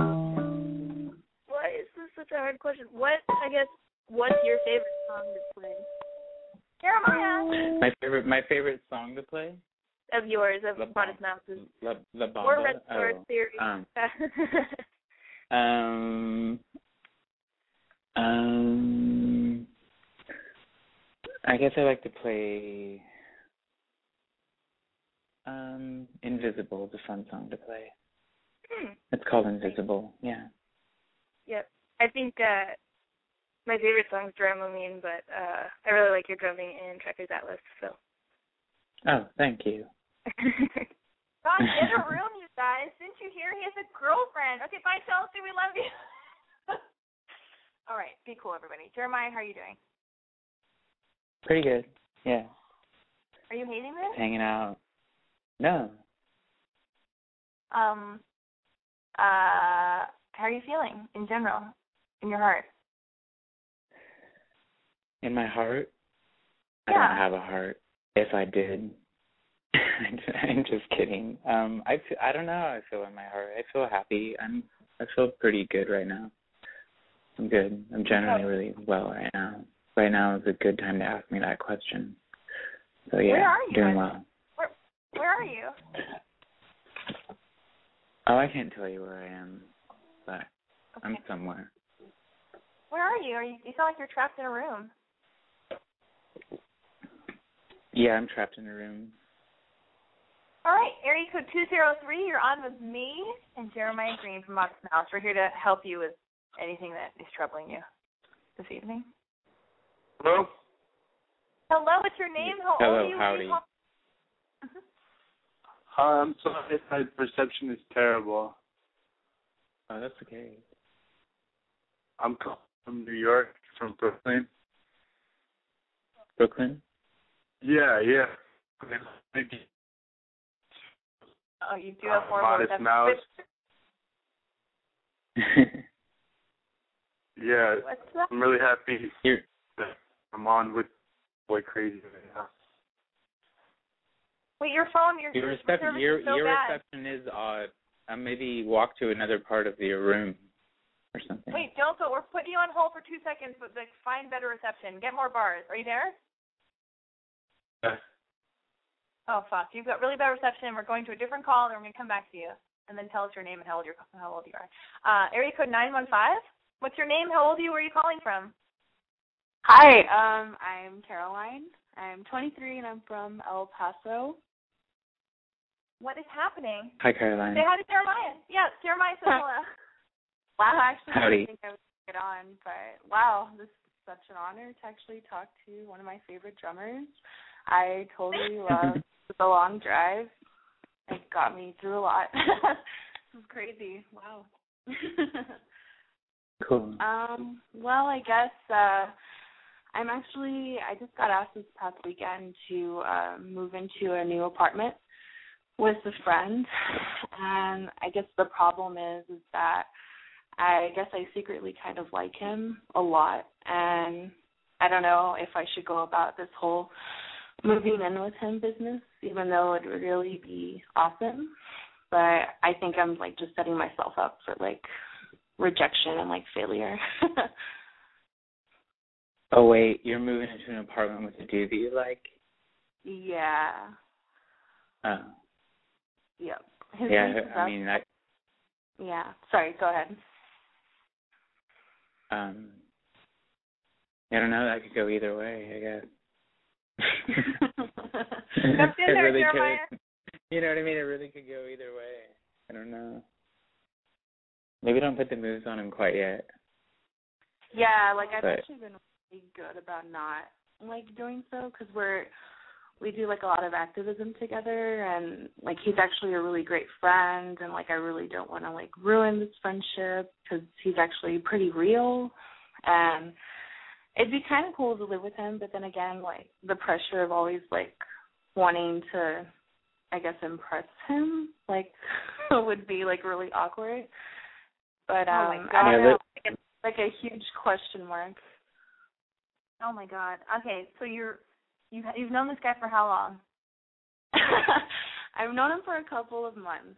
why is this such a hard question? What I guess what's your favorite song to play Jeremiah. My favorite. My favorite song to play. of yours of La Modest Mouse's La, La Bamba. or Red Sword oh. Theory? Um. Um. Um. I guess I like to play. Um, Invisible is a fun song to play. hmm. It's called Invisible. Yeah. Yep. I think uh my favorite song is Dramamine, but uh I really like your drumming in Trucker's Atlas, so Oh, thank you. God, get a room, you guys. Didn't you hear he has a girlfriend? Okay, bye, Chelsea. We love you. All right, be cool, everybody. Jeremiah, how are you doing? Pretty good. Yeah. Are you hating this? Hanging out. No. Um, uh, how are you feeling in general, in your heart? In my heart, Yeah. I don't have a heart. If I did, I'm just kidding. Um, I I don't know how I feel in my heart. I feel happy. I'm I feel pretty good right now. I'm good. I'm generally really well right now. Right now is a good time to ask me that question. So yeah, Where are you doing well. Where are you? Oh, I can't tell you where I am, but I'm somewhere. Where are you? Are you? You sound like you're trapped in a room. Yeah, I'm trapped in a room. All right, area code two zero three. You're on with me and Jeremiah Green from Modest Mouse. We're here to help you with anything that is troubling you this evening. Hello? Hello, what's your name? How Hello, old are you? Where are you howdy. call-. Hi, I'm sorry if my perception is terrible. Oh, that's okay. I'm from New York, from Brooklyn. Brooklyn. Yeah, yeah. Maybe Oh, you do have uh, horrible Modest reception. Mouse. Wait, Yeah, What's that? I'm really happy You're that I'm on with Boy Crazy right now. Wait, your phone, your your reception your is so your bad. reception is odd. Uh, maybe walk to another part of your room or something. Wait, don't go. We're putting you on hold for two seconds, but like find better reception. Get more bars. Are you there? Yeah. Oh fuck! You've got really bad reception. We're going to a different call, and we're gonna come back to you, and then tell us your name and how old you're how old you are. Uh, area code nine one five. What's your name? How old are you? Where are you calling from? Hi, um, I'm Caroline. I'm 23 and I'm from El Paso. What is happening? Hi, Caroline. Say hi to Jeremiah. Yeah, Jeremiah says hello. Wow, actually, I Howdy. didn't think I would get on, but wow, this is such an honor to actually talk to one of my favorite drummers. I totally love the long drive. It got me through a lot. this is crazy. Wow. Cool. Um, well, I guess uh I'm actually I just got asked this past weekend to uh, move into a new apartment with a friend and I guess the problem is is that I guess I secretly kind of like him a lot and I don't know if I should go about this whole moving in with him business even though it would really be awesome. But I think I'm like just setting myself up for like rejection and like failure. Oh wait, you're moving into an apartment with a dude that you like? yeah. Oh. Yep. His Yeah, I mean that yeah. Sorry, go ahead. um I don't know, that could go either way, I guess. That's in there, really could. You know what I mean? It really could go either way. I don't know. Maybe don't put the moves on him quite yet. yeah, like I've But- actually been really good about not like doing so because we're we do like a lot of activism together and like he's actually a really great friend and like I really don't want to like ruin this friendship because he's actually pretty real and it'd be kind of cool to live with him but then again like the pressure of always like wanting to I guess impress him like would be like really awkward but Oh my um God. I don't Yeah, know it's like a huge question mark Oh my God. Okay, so you're you've you've known this guy for how long? I've known him for a couple of months,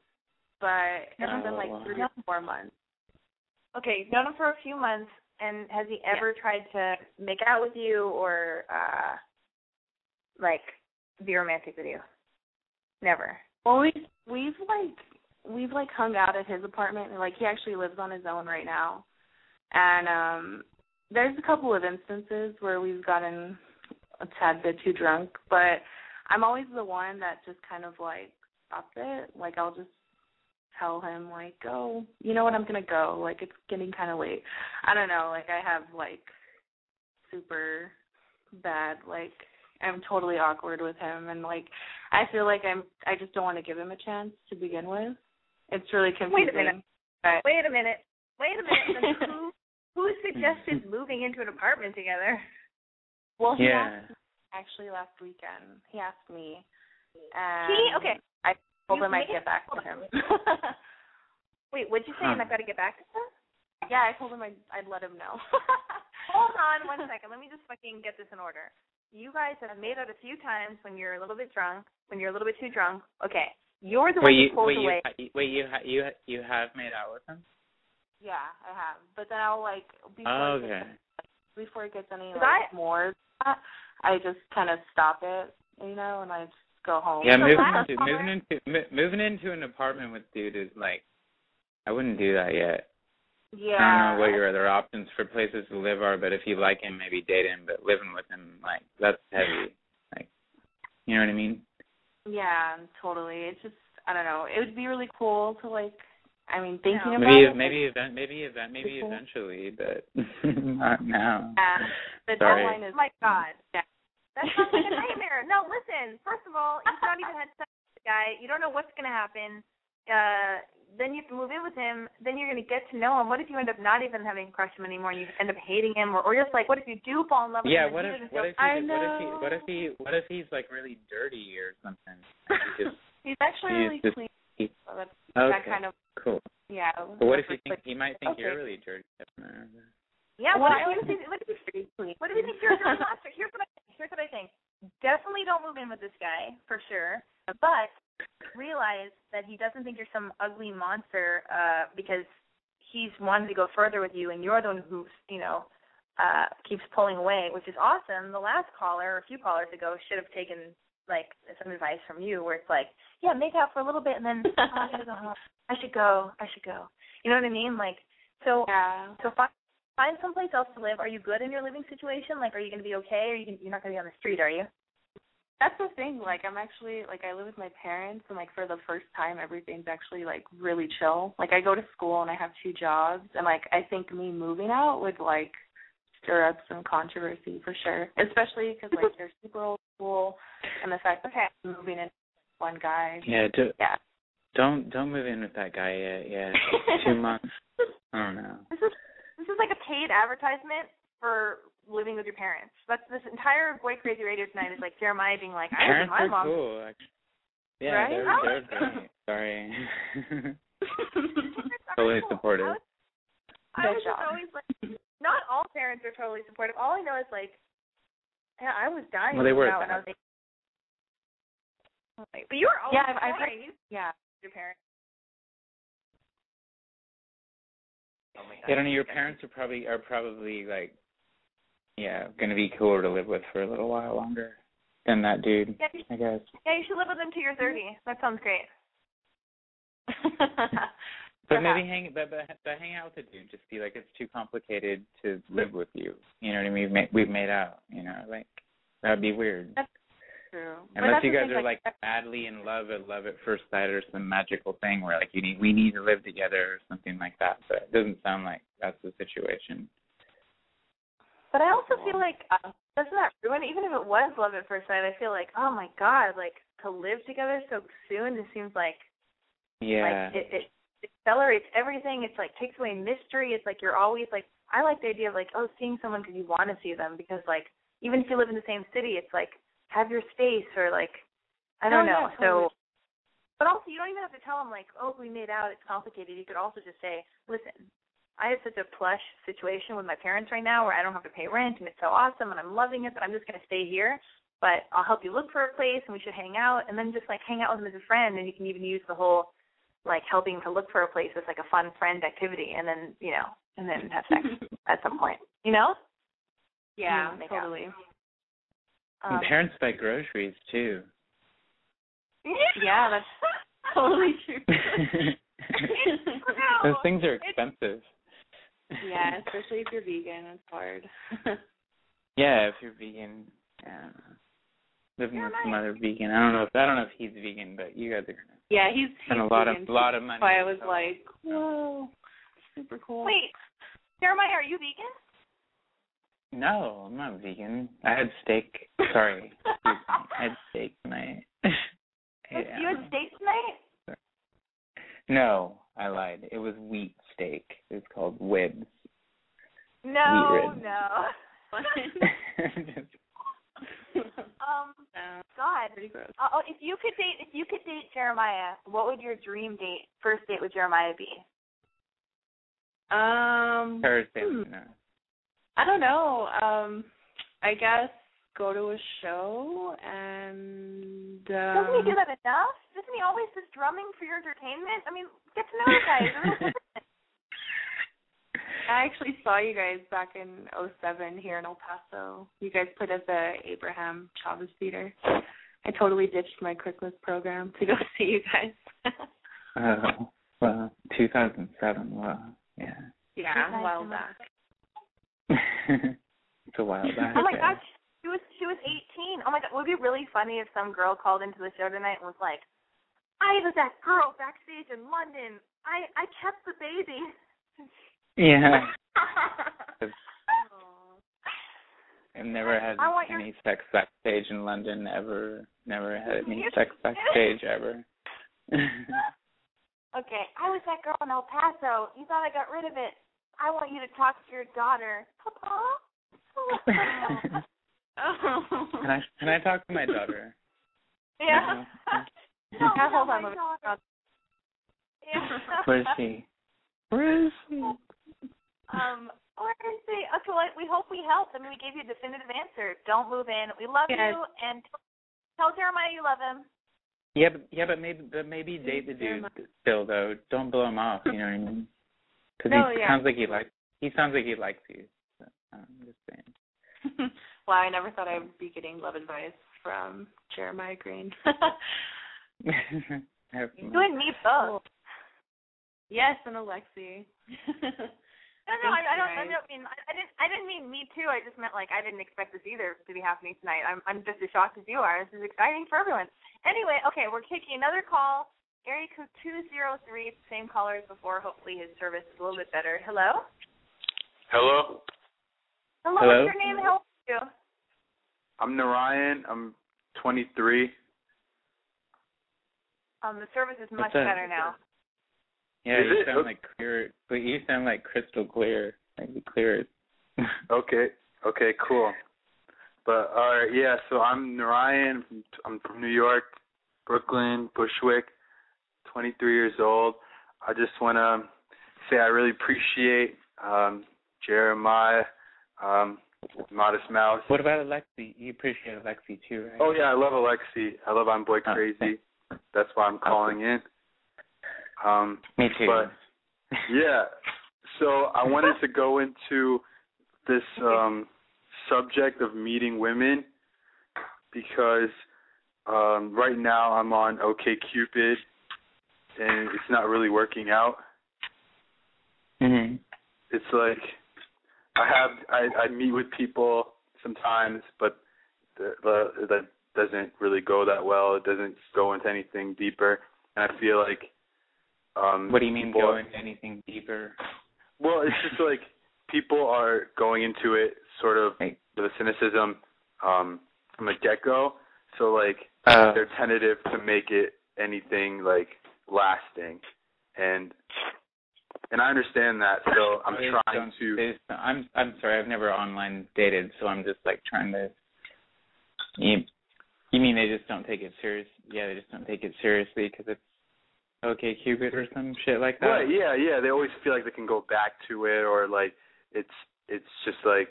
but it's Oh, been like three or four months. Okay, you've known him for a few months, and has he ever tried to make out with you or uh like be romantic with you? Never. Well, we we've like we've like hung out at his apartment, and like he actually lives on his own right now, and um there's a couple of instances where we've gotten a tad bit too drunk, but I'm always the one that just kind of like stops it. Like I'll just tell him like, "Go, you know what? I'm gonna go. Like it's getting kind of late." I don't know. Like I have like super bad like I'm totally awkward with him, and like I feel like I'm I just don't want to give him a chance to begin with. It's really confusing. Wait a minute. But Wait a minute. Wait a minute. Who who suggested moving into an apartment together? well, he Yeah. asked me actually last weekend. He asked me. And He okay. I told You him I'd get back to him. Wait, what'd you say? And I've got to get back to him? yeah, I told him I'd, I'd let him know. Hold on one second. Let me just fucking get this in order. You guys have made out a few times when you're a little bit drunk, when you're a little bit too drunk. Okay. You're the one Wait, you who pulls wait, you away. ha- wait, you ha- you ha- you have made out with him? yeah, I have. But then I'll like before Oh, it okay. gets, before it gets any 'Cause like I- more, I just kind of stop it, you know, and I just go home. Yeah, The moving into summer- moving into mo- moving into an apartment with dude is like, I wouldn't do that yet. yeah. I don't know what your other options for places to live are, but if you like him, maybe date him. But living with him, like that's heavy. Like, you know what I mean? Yeah, totally. It's just I don't know. It would be really cool to like. I mean, thinking No. about Maybe it. maybe event maybe event maybe Cool. eventually, but not now. Yeah, the Sorry. deadline is. Oh my God. Yeah. That sounds like a nightmare. No, listen. First of all, you've not even had sex with the guy. You don't know what's going to happen. Uh, then you have to move in with him. Then you're going to get to know him. What if you end up not even having a crush on him anymore and you end up hating him? Or, or just like, what if you do fall in love with Yeah, him? and what if what if he what if he what if he what if he's like really dirty or something? He just He's actually He's really just- clean. he- So that's okay, that kind of cool. yeah. But what if he think he might think you're really dirty? Yeah, Well, what I if, would you, what if you pretty clean. What do you think you're doing monster? Here's what I here's what I think. Definitely don't move in with this guy for sure. But realize that he doesn't think you're some ugly monster uh because he's wanted to go further with you and you're the one who's, you know, uh keeps pulling away, which is awesome. The last caller, a few callers ago, should have taken like some advice from you where it's like, Yeah, make out for a little bit and then oh, I gotta go home. I should go. I should go. You know what I mean? Like so Yeah. so find find someplace else to live, are you good in your living situation? Like, are you going to be okay? Or you can, you're not going to be on the street, are you? That's the thing. Like I'm actually like I live with my parents and like for the first time everything's actually like really chill. Like I go to school and I have two jobs and like I think me moving out would like stir up some controversy for sure, especially because like you're super old school and the fact that Okay. I'm moving in with one guy. Yeah, do, Yeah. don't don't move in with that guy yet. Yeah, two months. I don't know. This is this is like a paid advertisement for living with your parents. That's this entire Boy Crazy Radio tonight is like Jeremiah being like, I live with Parents my are mom. cool. Actually. Yeah, Right? they're Oh. they're great. Sorry. Totally cool. supportive. I was, I was just job. always like, not all parents are totally supportive. All I know is like, yeah, I was dying. Well, they were move out when I was like, but you were always Yeah, I've- I've right. You yeah. your parents. Oh my Yeah, I don't know. Your parents are probably are probably like, yeah, gonna be cooler to live with for a little while longer than that dude. Yeah, you, I guess. yeah, you should live with him till you're 30. That sounds great. But maybe hang, but, but but hang out with the dude. Just be like, it's too complicated to live with you. You know what I mean? We've made, we've made out. You know, like that'd be weird. That's true. Unless you guys are like madly in love at love at first sight or some magical thing where like you need we need to live together or something like that. But it doesn't sound like that's the situation. But I also feel like uh, doesn't that ruin even if it was love at first sight? I feel like oh my god, like to live together so soon. It seems like Yeah. like it, it accelerates everything. It's like takes away mystery. It's like you're always like I like the idea of like oh seeing someone because you want to see them because like even if you live in the same city, it's like have your space or like I don't Oh, know. yeah, totally. So, but also you don't even have to tell them like oh we made out. It's complicated. You could also just say listen. I have such a plush situation with my parents right now where I don't have to pay rent and it's so awesome and I'm loving it that I'm just going to stay here. But I'll help you look for a place and we should hang out and then just like hang out with them as a friend and you can even use the whole like helping to look for a place as like a fun friend activity and then, you know, and then have sex at some point. You know? yeah, Mm, make totally. Um, And parents buy groceries too. Yeah, that's totally true. Those things are expensive. Yeah, especially if you're vegan, it's hard. Yeah, if you're vegan, yeah. Living with some other vegan. I don't know if I don't know if he's vegan, but you guys are gonna yeah, he's, spend he's a lot vegan, of lot of money. That's why I was so- like, whoa, super cool. Wait, Jeremiah, are you vegan? No, I'm not vegan. I had steak. Sorry. I had steak tonight. You had steak tonight? No, I lied. It was wheat steak. It was called Wibs. No, ribs. no. um, God. pretty gross. Uh, oh, if you could date, if you could date Jeremiah, what would your dream date, first date with Jeremiah be? Um, Thursday. Hmm. No. I don't know. Um, I guess go to a show and um, Doesn't he do that enough? Isn't he always just drumming for your entertainment? I mean, get to know the guy. He's a real person. I actually saw you guys back in '07 here in El Paso. You guys put at the Abraham Chavez Theater. I totally ditched my Christmas program to go see you guys. Oh, well, 2007. Wow. Yeah. yeah, a while back. it's a while back. oh my yeah. gosh, she was she was 18. Oh my god, it would be really funny if some girl called into the show tonight and was like, "I was that girl backstage in London. I I kept the baby." Yeah. I've never had I want your- any sex backstage in London ever. Never had any sex backstage ever. Okay, I was that girl in El Paso. You thought I got rid of it. I want you to talk to your daughter. Papa? can I can I talk to my daughter? yeah. Yeah, no, hold on, my let me- daughter. Yeah. Where is she? Where is she? Um, where is she? Okay, well, we hope we helped. I mean, we gave you a definitive answer. Don't move in. We love Yes. you, and tell Jeremiah you love him. Yeah, but yeah, but maybe but maybe date the dude still though. Don't blow him off. You know what I mean? Because No, he yeah. sounds like he likes. He sounds like he likes you. So, I'm just saying. wow, I never thought I would be getting love advice from Jeremiah Green. You and me both. yes, and Alexi. No, no, I, I don't. I don't mean. I, I didn't. I didn't mean me too. I just meant like I didn't expect this either to be happening tonight. I'm. I'm just as shocked as you are. This is exciting for everyone. Anyway, okay, we're taking another call. Area code two zero three. Same caller as before. Hopefully his service is a little bit better. Hello. Hello. Hello. Hello? What's your name? How old are you? I'm Narayan. I'm 23. Um, the service is much better now. Yeah, Is you it? sound Okay. like clear, but you sound like crystal clear, like the clearest. Okay. Okay. Cool. But all right. Yeah. So I'm Narayan. I'm from New York, Brooklyn, Bushwick. 23 years old. I just want to say I really appreciate um, Jeremiah, um, Modest Mouse. what about Alexi? You appreciate Alexi too, right? Oh yeah, I love Alexi. I love I'm Boy Oh, Crazy. That's why I'm calling in. Um, Me too. but yeah, so I wanted to go into this um, subject of meeting women because um, right now I'm on OKCupid and it's not really working out. hmm It's like I have I, I meet with people sometimes, but the, the, that doesn't really go that well. It doesn't go into anything deeper, and I feel like um What do you mean people- go into anything deeper? Well, it's just like people are going into it sort of Like, with a cynicism um from the get go. So like uh, they're tentative to make it anything like lasting. And and I understand that, so I'm trying to I'm I'm sorry, I've never online dated, so I'm just like trying to. You, you mean they just don't take it serious? Yeah, they just don't take it seriously because it's OKCupid or some shit like that. Right, yeah, yeah. They always feel like they can go back to it or like it's it's just like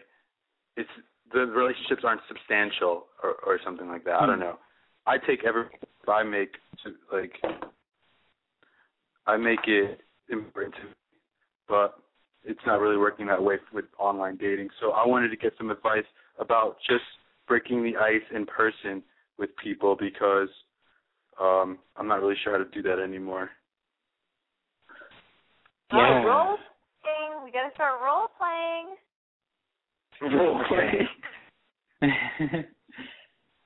it's the relationships aren't substantial or or something like that. I don't Hmm. know. I take every I make to like I make it important to but it's not really working that way with online dating. So I wanted to get some advice about just breaking the ice in person with people because um I'm not really sure how to do that anymore. Oh, Yeah. role playing. We gotta start role playing. Role play.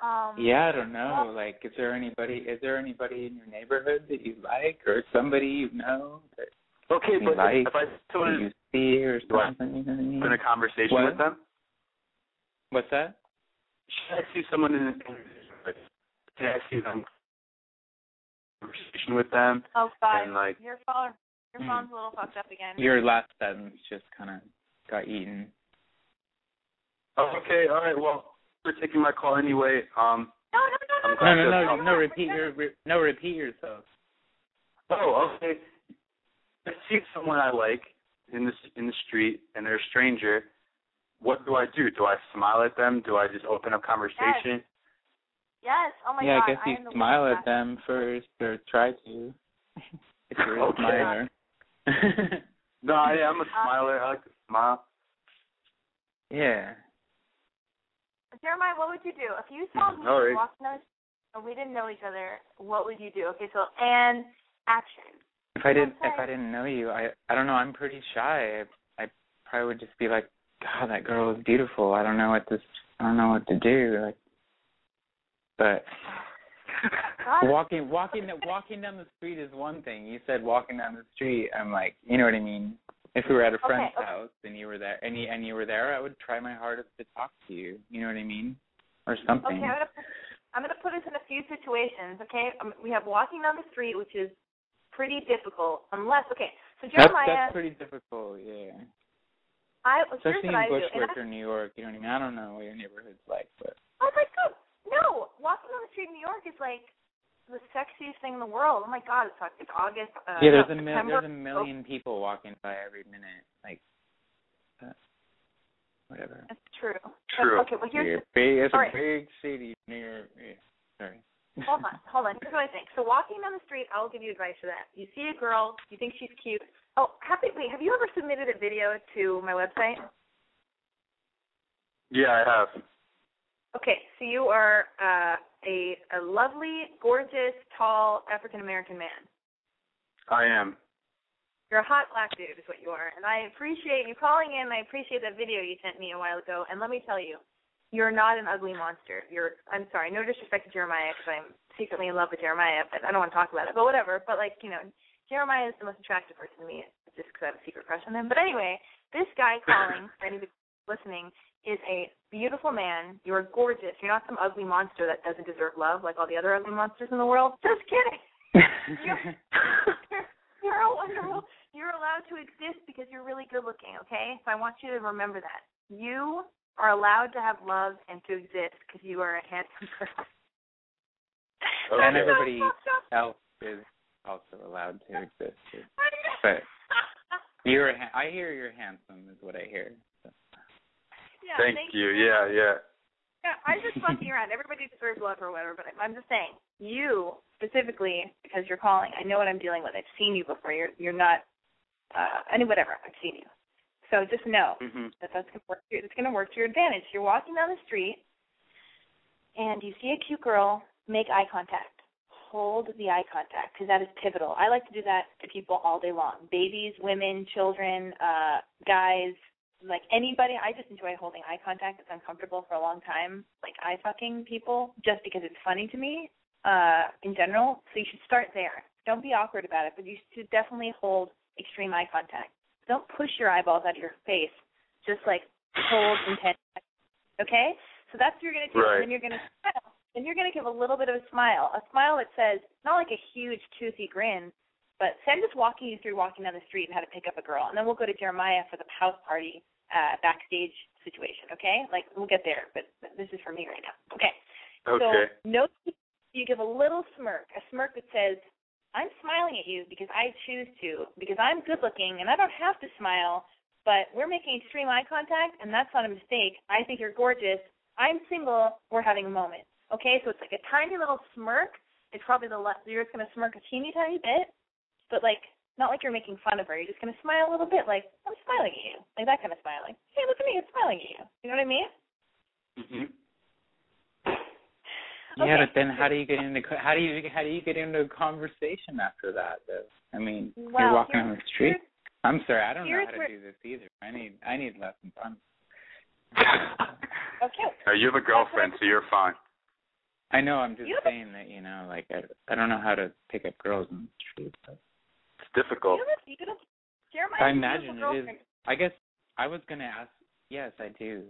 Um, yeah, I don't know. Like, is there anybody? Is there anybody in your neighborhood that you like, or somebody you know that Okay, you but like, if I that someone you see, or something? You know what I mean? in a conversation What? with them, What's that? should I see someone in a can I see them conversation with them Oh God, and like your phone, your Hmm. phone's a little fucked up again. Your last sentence just kind of got eaten. oh, okay, all right, well for taking my call anyway. Um no, no, no, I'm no, No, no, no, no. Repeat your re- no. Repeat yourself. oh, okay. I see someone I like in the in the street and they're a stranger. What do I do? Do I smile at them? Do I just open up conversation? Yes. Oh my yeah, God. I guess you am the smile worst at them first, or try to. if you're a Okay. smiler. No, I, I'm a uh, smiler. I like to smile. yeah. Jeremiah, what would you do if you saw mm, me All right. walking down and we didn't know each other? What would you do? Okay, so and action. If I didn't, if I didn't know you, I, I don't know. I'm pretty shy. I, I probably would just be like, God, that girl is beautiful. I don't know what this. I don't know what to do. Like, but walking, walking, walking down the street is one thing. You said walking down the street. I'm like, you know what I mean. If we were at a friend's okay. house and you were there, and you, and you were there, I would try my hardest to talk to you. You know what I mean, or something. Okay, I'm gonna put, I'm gonna put us in a few situations. Okay, um, we have walking down the street, which is pretty difficult. Unless, okay, so Jeremiah, that's pretty difficult. Yeah. I Especially I in Bushwick or New York, you know what I mean? I don't know what your neighborhood's like, but oh my God, no! Walking down the street in New York is like the sexiest thing in the world. Oh my God, it's like it's August. Uh, yeah, there's no, a mil- there's a million people walking by every minute, like uh, whatever. That's true. True. Okay, well here's Yeah, big, it's a right. big city near. Yeah, sorry. hold on, hold on. Here's what I think. So walking down the street, I'll give you advice for that. You see a girl, you think she's cute. Oh, happy. Wait, have you ever submitted a video to my website? Yeah, I have. Okay, so you are uh, a a lovely, gorgeous, tall African American man. I am. You're a hot black dude, is what you are, and I appreciate you calling in. I appreciate that video you sent me a while ago. And let me tell you, you're not an ugly monster. You're. I'm sorry, no disrespect to Jeremiah, because I'm secretly in love with Jeremiah, but I don't want to talk about it. But whatever. But like, you know, Jeremiah is the most attractive person to me, just because I have a secret crush on him. But anyway, this guy calling for anybody listening is a beautiful man. You are gorgeous. You're not some ugly monster that doesn't deserve love like all the other ugly monsters in the world. Just kidding. you're, you're a wonderful. You're allowed to exist because you're really good looking. Okay, so I want you to remember that you are allowed to have love and to exist because you are a handsome person. and everybody else is also allowed to exist. Too. But you're, ha- I hear you're handsome, is what I hear. Yeah, Thank, you. Yeah, yeah. Yeah, I'm just fucking around. Everybody deserves love or whatever, but I'm just saying, you specifically, because you're calling, I know what I'm dealing with. I've seen you before. You're you're not, uh, any whatever. I've seen you. So just know Mhm. that that's gonna work. It's gonna work to your advantage. You're walking down the street, and you see a cute girl. Make eye contact. Hold the eye contact because that is pivotal. I like to do that to people all day long. Babies, women, children, uh, guys, like anybody. I just enjoy holding eye contact. It's uncomfortable for a long time, like eye fucking people, just because it's funny to me. Uh, in general, so you should start there. Don't be awkward about it, but you should definitely hold extreme eye contact. Don't push your eyeballs out of your face. Just like hold intense. Okay, so that's what you're gonna do, Right. and then you're gonna smile. Then you're gonna give a little bit of a smile, a smile that says not like a huge toothy grin, but say I'm just walking you through walking down the street and how to pick up a girl, and then we'll go to Jeremiah for the house party uh, backstage situation. Okay, like we'll get there, but this is for me right now. Okay. Okay. So note you give a little smirk, a smirk that says, I'm smiling at you because I choose to, because I'm good looking and I don't have to smile, but we're making extreme eye contact and that's not a mistake. I think you're gorgeous. I'm single. We're having a moment. Okay, so it's like a tiny little smirk. It's probably the left. You're just going to smirk a teeny tiny bit, but like not like you're making fun of her. You're just going to smile a little bit, like I'm smiling at you, like that kind of smiling. Hey, look at me, I'm smiling at you. You know what I mean? Mhm. Yeah, but then how do you get into how do you how do you get into a conversation after that? Though I mean, you're walking on the street. I'm sorry, I don't know how to where- do this either. I need I need lessons. I'm Okay. You have a girlfriend, so you're fine. I know. I'm just You saying that you know, like I I don't know how to pick up girls on the street. But It's difficult. You have a beautiful, Jeremiah I imagine beautiful it is. I guess I was gonna ask. Yes, I do.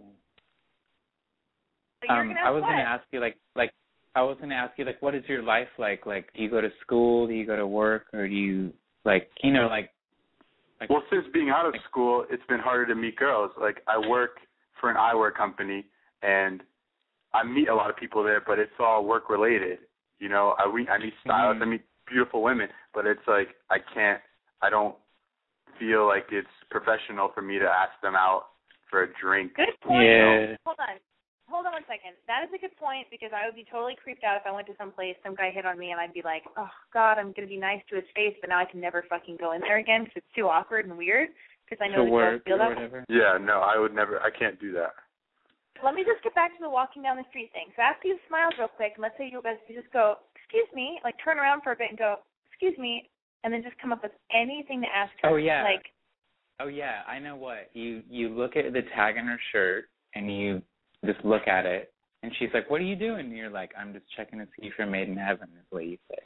Um, I was what? gonna ask you like like I was gonna ask you like what is your life like? Like do you go to school? Do you go to work? Or do you like you know like like Well, since being out of school, it's been harder to meet girls. Like I work for an eyewear company, and I meet a lot of people there, but it's all work related. You know, I we I meet stylists, Mhm. I meet beautiful women, but it's like I can't, I don't feel like it's professional for me to ask them out for a drink. Good point. Yeah. Hold on. Hold on one second. That is a good point because I would be totally creeped out if I went to some place, some guy hit on me, and I'd be like, oh, God, I'm going to be nice to his face, but now I can never fucking go in there again because it's too awkward and weird because I know to the work girls feel that way. whatever? Yeah, no, I would never. I can't do that. Let me just get back to the walking down the street thing. So after you smiled real quick, and let's say you guys you just go, excuse me, like turn around for a bit and go, excuse me, and then just come up with anything to ask her. Oh, yeah. Like, Oh yeah, I know what. You you look at the tag on her shirt and you just look at it and she's like, What are you doing? And you're like, I'm just checking to see if you're made in heaven is what you say.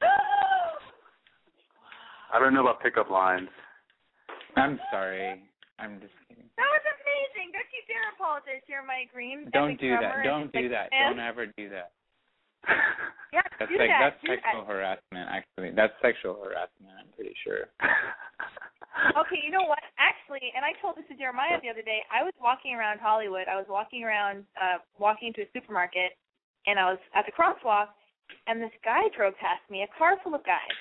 I don't know about pickup lines. I'm sorry. I'm just kidding. That was amazing. Don't you dare apologize. You're my green. Don't do that. Don't do that. fan. Don't ever do that. Yeah, That's do like that. that's sexual that. harassment actually. That's sexual harassment, I'm pretty sure. Okay, you know what? Actually, and I told this to Jeremiah the other day. I was walking around Hollywood. I was walking around, uh, walking into a supermarket, and I was at the crosswalk, and this guy drove past me, a car full of guys.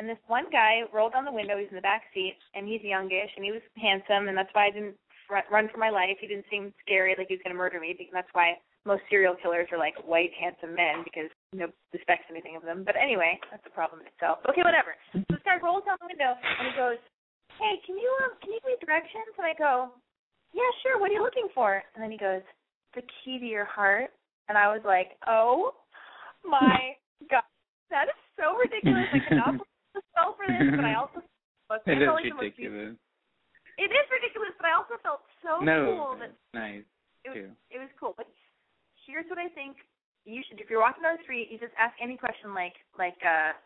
And this one guy rolled down the window. He's in the back seat, and he's youngish, and he was handsome, and that's why I didn't run for my life. He didn't seem scary, like he was going to murder me. Because that's why most serial killers are like white, handsome men, because no respects anything of them. But anyway, that's the problem in itself. Okay, whatever. So this guy rolls down the window, and he goes, hey, can you um, can you give me directions? And I go, yeah, sure. What are you looking for? And then he goes, the key to your heart. And I was like, oh my god, that is so ridiculous. I cannot spell for this, but I also It is felt like the ridiculous. It is ridiculous, but I also felt so no, cool that nice it was too. it was cool. But here's what I think you should if you're walking down the street, you just ask any question like like uh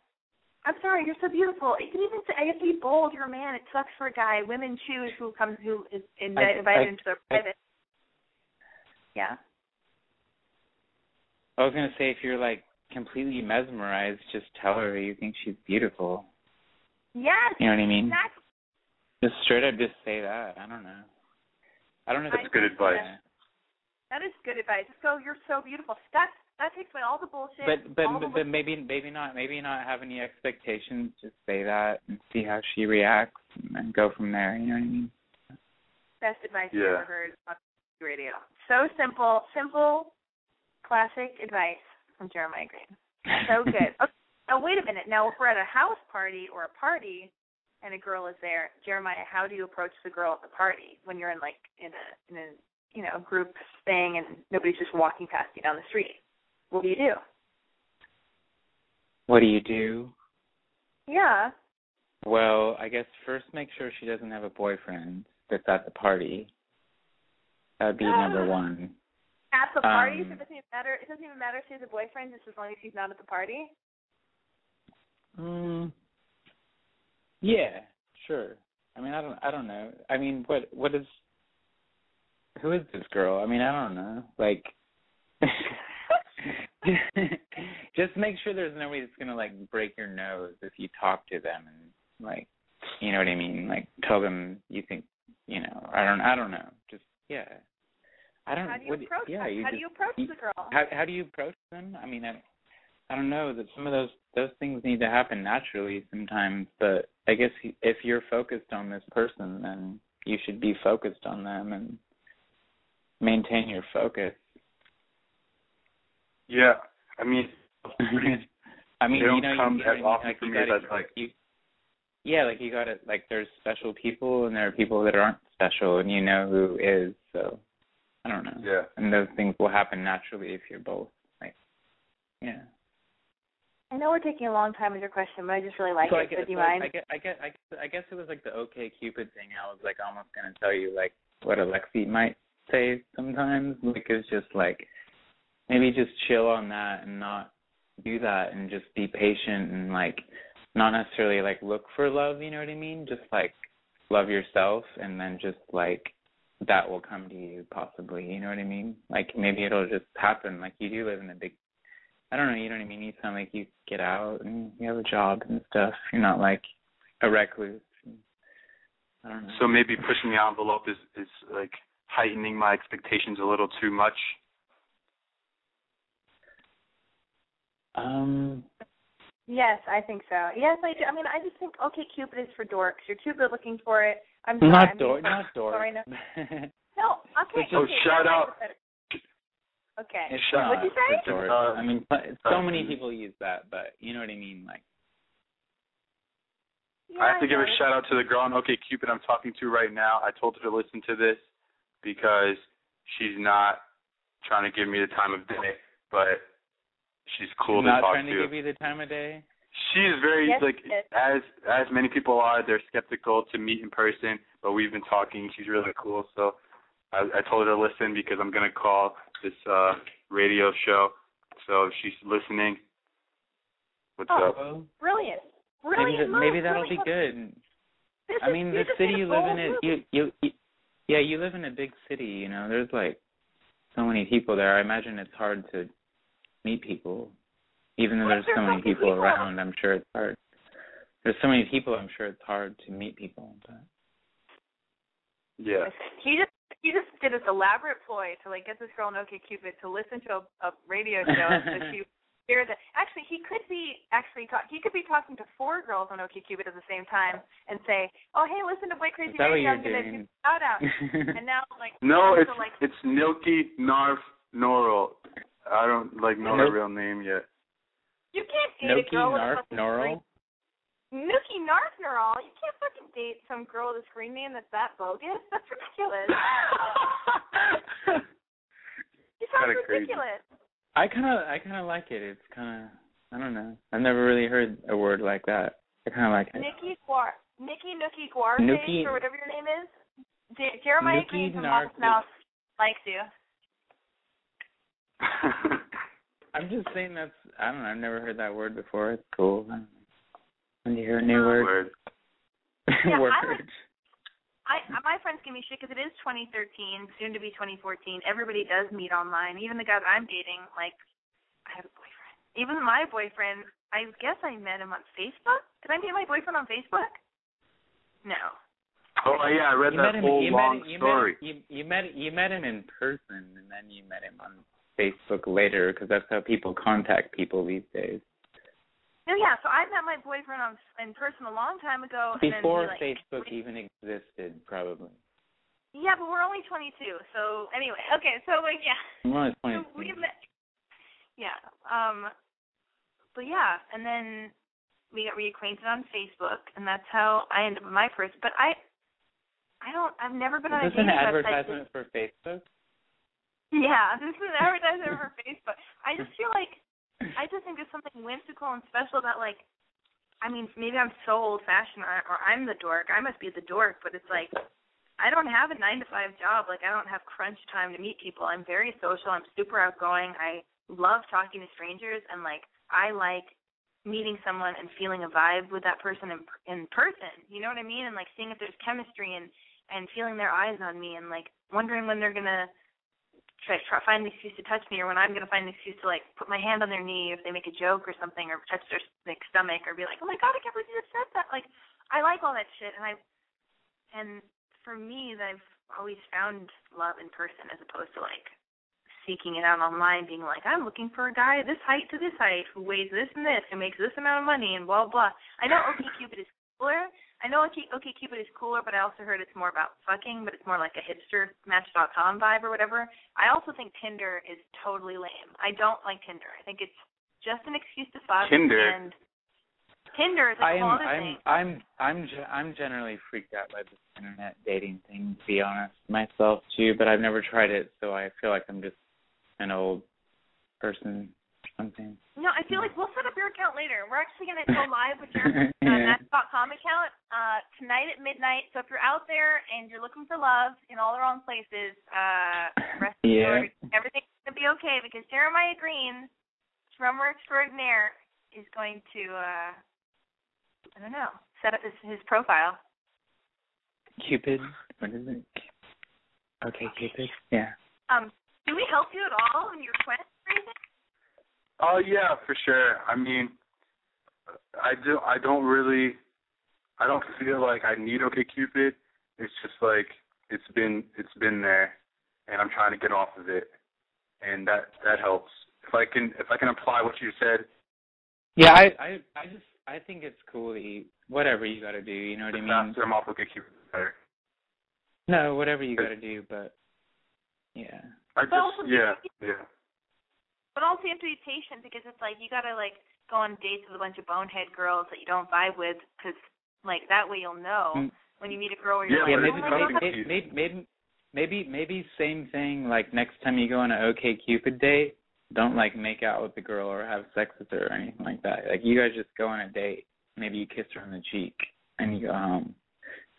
I'm sorry, you're so beautiful. You can even say I have to be bold, you're a man, it sucks for a guy. Women choose who comes who is invited, I- invited I- into their I- private. yeah. I was gonna say if you're like completely mesmerized, just tell her you think she's beautiful. Yes. You know what I mean? Exactly. Just straight up, just say that. I don't know. I don't know. if That's it's good advice. That is good advice. Just go, you're so beautiful. That that takes away all the bullshit. But but all but maybe maybe not maybe not have any expectations. Just say that and see how she reacts and go from there. You know what I mean? best advice I've Yeah. ever heard on radio. So simple, simple, classic advice from Jeremiah Green. So good. okay. Now wait a minute. Now if we're at a house party or a party and a girl is there, Jeremiah, how do you approach the girl at the party when you're in like in a in a you know group thing and nobody's just walking past you down the street? What do you do? What do you do? Yeah. Well, I guess first make sure she doesn't have a boyfriend that's at the party. That would be number one. At the party, Um, so it doesn't even matter. It doesn't even matter if she has a boyfriend, just as long as he's not at the party. Mm, yeah, sure. I mean, I don't, I don't know. I mean, what, what is, who is this girl? I mean, I don't know. Like, just make sure there's nobody that's gonna like break your nose if you talk to them and like, you know what I mean? Like, tell them you think, you know, I don't, I don't know. Just yeah. I don't. How do you what, approach yeah, them? you How just, do you approach you- the girl? how how do you approach them? I mean, I I don't know that some of those those things need to happen naturally sometimes, but I guess if you're focused on this person, then you should be focused on them and maintain your focus. Yeah. I mean, I mean, They don't you know, come you, you as know what I mean? often like for you me as gotta, I'd like. You, yeah, like you got to like there's special people and there are people that aren't special, and you know who is. So I don't know. yeah. And those things will happen naturally if you're both like, yeah. I know we're taking a long time with your question, but I just really like so I it. guess, so do you so mind? I guess, I guess, I guess, I guess it was like the OkCupid thing. I was like almost gonna tell you like what Alexi might say sometimes. Like it's just like maybe just chill on that and not do that and just be patient and like not necessarily like look for love. You know what I mean? Just like love yourself and then just like that will come to you possibly. You know what I mean? Like maybe it'll just happen. Like you do live in a big I don't know, you know what I mean? You sound like you get out and you have a job and stuff. You're not like a recluse. I don't know. So maybe pushing the envelope is is like heightening my expectations a little too much. Um Yes, I think so. Yes, I do. I mean, I just think okay, Cupid is for dorks. You're too good looking for it. I'm sorry. not I'm door being not door. sorry, no. No, okay. Oh, okay, shout that out. might be better. Okay. it's Shut not What'd you say? for dorks. Uh, I mean so uh, many people use that, but you know what I mean? Like Yeah, I have to give a shout out to the girl on OK Cupid I'm talking to right now. I told her to listen to this because she's not trying to give me the time of day, but she's cool not to talk trying to to. give you the time of day. She's very Yes, like yes. as as many people are, they're skeptical to meet in person, but we've been talking. She's really cool, so I, I told her to listen because I'm gonna call this uh radio show. So if she's listening. What's Oh. up? Well, Brilliant. maybe move, maybe that'll be good. This I mean, you the city you live in, it, move. you, you, you, yeah, you live in a big city. You know, there's like so many people there. I imagine it's hard to meet people, even though there's there's so so many many people people. around. I'm sure it's hard. There's so many people. I'm sure it's hard to meet people. But Yeah. He just he just did this elaborate ploy to like get this girl in OkCupid to listen to a, a radio show so she hear that. Actually, he could be actually talk. He could be talking to four girls on OkCupid at the same time and say, "Oh, hey, listen to Boy Crazy Is that what Radio. you're I'm gonna do a shout out." and now like No, it's like it's Nilki Narf Norl. I don't like know her real name yet. you can't date a Noki girl with a Narf fucking Norl. screen- Nookie Narfnerall. You can't fucking date some girl with a screen name that's that bogus. That's ridiculous. You sound Kinda crazy. ridiculous. I kind of, I kind of like it. It's kind of, I don't know. I've never really heard a word like that. I kind of like it. Nikki Noir. Nikki Nookie Guarte Nookie- or whatever your name is. J- Jeremiah Nookie Green from Narc- Modest Mouse likes you. I'm just saying that's I don't know. I've never heard that word before. It's cool. I don't know. When you hear a new word, Word. Yeah, I word. like- I my friends give me shit because it is 2013, soon to be 2014. Everybody does meet online. Even the guy that I'm dating, like, I have a boyfriend. Even my boyfriend, I guess I met him on Facebook. Did I meet my boyfriend on Facebook? No. Oh yeah, I read you that met him. whole you long met, you story. Met, you, you met you met him in person, and then you met him on Facebook later, because that's how people contact people these days. No, yeah. So I met my boyfriend on in person a long time ago. and then Before like, Facebook even existed, probably. Yeah, but we're only 22. So anyway, okay. So like, yeah. Well, it's So we met. Yeah. Um. But yeah, and then we got reacquainted on Facebook, and that's how I ended up with my first. But I, I don't. I've never been on a Is this an dating website. advertisement for Facebook? Yeah, this is an advertisement for Facebook. I just feel like I just think there's something whimsical and special about like. I mean, maybe I'm so old-fashioned, or, or I'm the dork. I must be the dork, but it's like I don't have a nine to five job. Like I don't have crunch time to meet people. I'm very social. I'm super outgoing. I love talking to strangers, and like I like meeting someone and feeling a vibe with that person in in person. You know what I mean? And like seeing if there's chemistry and and feeling their eyes on me and like wondering when they're gonna try, find an excuse to touch me or when I'm gonna find an excuse to like put my hand on their knee if they make a joke or something or touch their like stomach or be like, oh my god, I can't believe you just said that. Like I like all that shit and I and for me, I've always found love in person as opposed to like seeking it out online, being like, I'm looking for a guy this height to this height who weighs this and this, who makes this amount of money, and blah blah. I know OkCupid is cooler. I know OK OkCupid is cooler, but I also heard it's more about fucking, but it's more like a hipster Match.com vibe or whatever. I also think Tinder is totally lame. I don't like Tinder. I think it's just an excuse to fuck. Tinder. And Tinder is a I am. call I'm. thing. I'm. I'm. ge- I'm generally freaked out by this internet dating thing. To be honest, myself too. But I've never tried it, so I feel like I'm just an old person or something. No, I feel like we'll set up your account later. We're actually going to go live with your uh, Match.com account uh, tonight at midnight. So if you're out there and you're looking for love in all the wrong places, uh, rest Yeah. assured everything's going to be okay because Jeremiah Green, drummer extraordinaire, is going to, uh, I don't know, set up his, his profile. Cupid. What is it? Okay, Cupid. Yeah. Um, do we help you at all in your quest or anything? Oh yeah, for sure. I mean, I do. I don't really. I don't feel like I need OkCupid. It's just like it's been it's been there, and I'm trying to get off of it, and that that helps. If I can if I can apply what you said, Yeah. I. I. I just. I think it's cool that you. Whatever you got to do. You know what I mean? faster I'm off OkCupid, the better. No. Whatever you got to do, but. Yeah. I just yeah yeah. But also you have to be patient because it's like you gotta like go on dates with a bunch of bonehead girls that you don't vibe with because like that way you'll know Mm. when you meet a girl where Yeah, you're yeah, like, but oh maybe, my maybe, maybe, maybe, maybe, maybe same thing. Like next time you go on an OkCupid date, don't like make out with the girl or have sex with her or anything like that. Like you guys just go on a date. Maybe you kiss her on the cheek and you go home,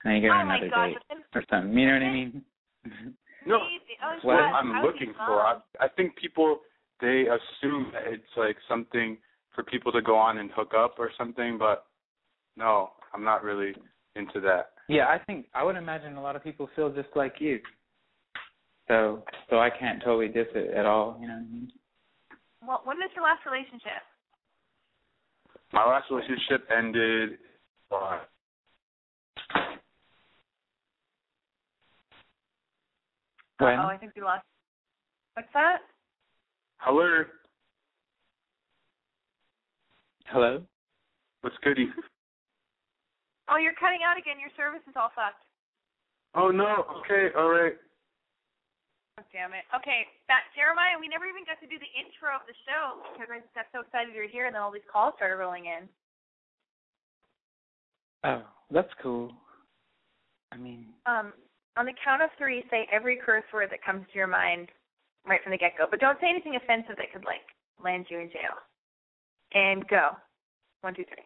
and then you go oh on my another god, date but then or something. You know what I mean? No, crazy. Oh, What I'm looking for. I. I think people they assume that it's like something for people to go on and hook up or something, but no, I'm not really into that. yeah, I think I would imagine a lot of people feel just like you. So, so I can't totally diss it at all. You know what I mean? Well, when was your last relationship? My last relationship ended. Uh, When? Oh, I think we lost. What's that? Hello, Hello. what's goody? Oh, you're cutting out again. Your service is all fucked. Oh no. Okay. All right. Oh, damn it. Okay, that Jeremiah, we never even got to do the intro of the show because I just got so excited you were here, and then all these calls started rolling in. Oh, that's cool. I mean, Um, on the count of three, say every curse word that comes to your mind right from the get go. But don't say anything offensive that could like land you in jail. And go. One, two, three.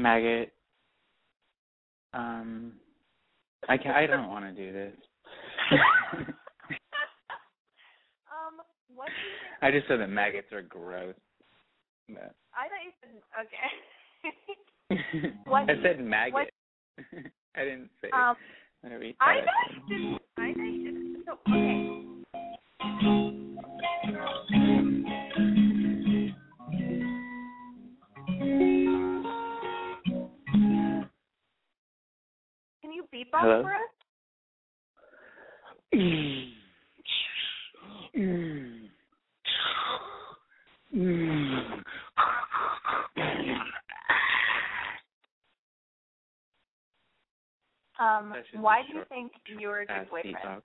Maggot. Um, I can I don't want to do this. um, what do you think? I just said that maggots are gross. But I thought you said okay. What- I said maggot. what- I didn't say um, I know you didn't. I know you didn't. So okay. Can you beatbox Hello? for us? Um, should be why do you think you're a good boyfriend? beatbox.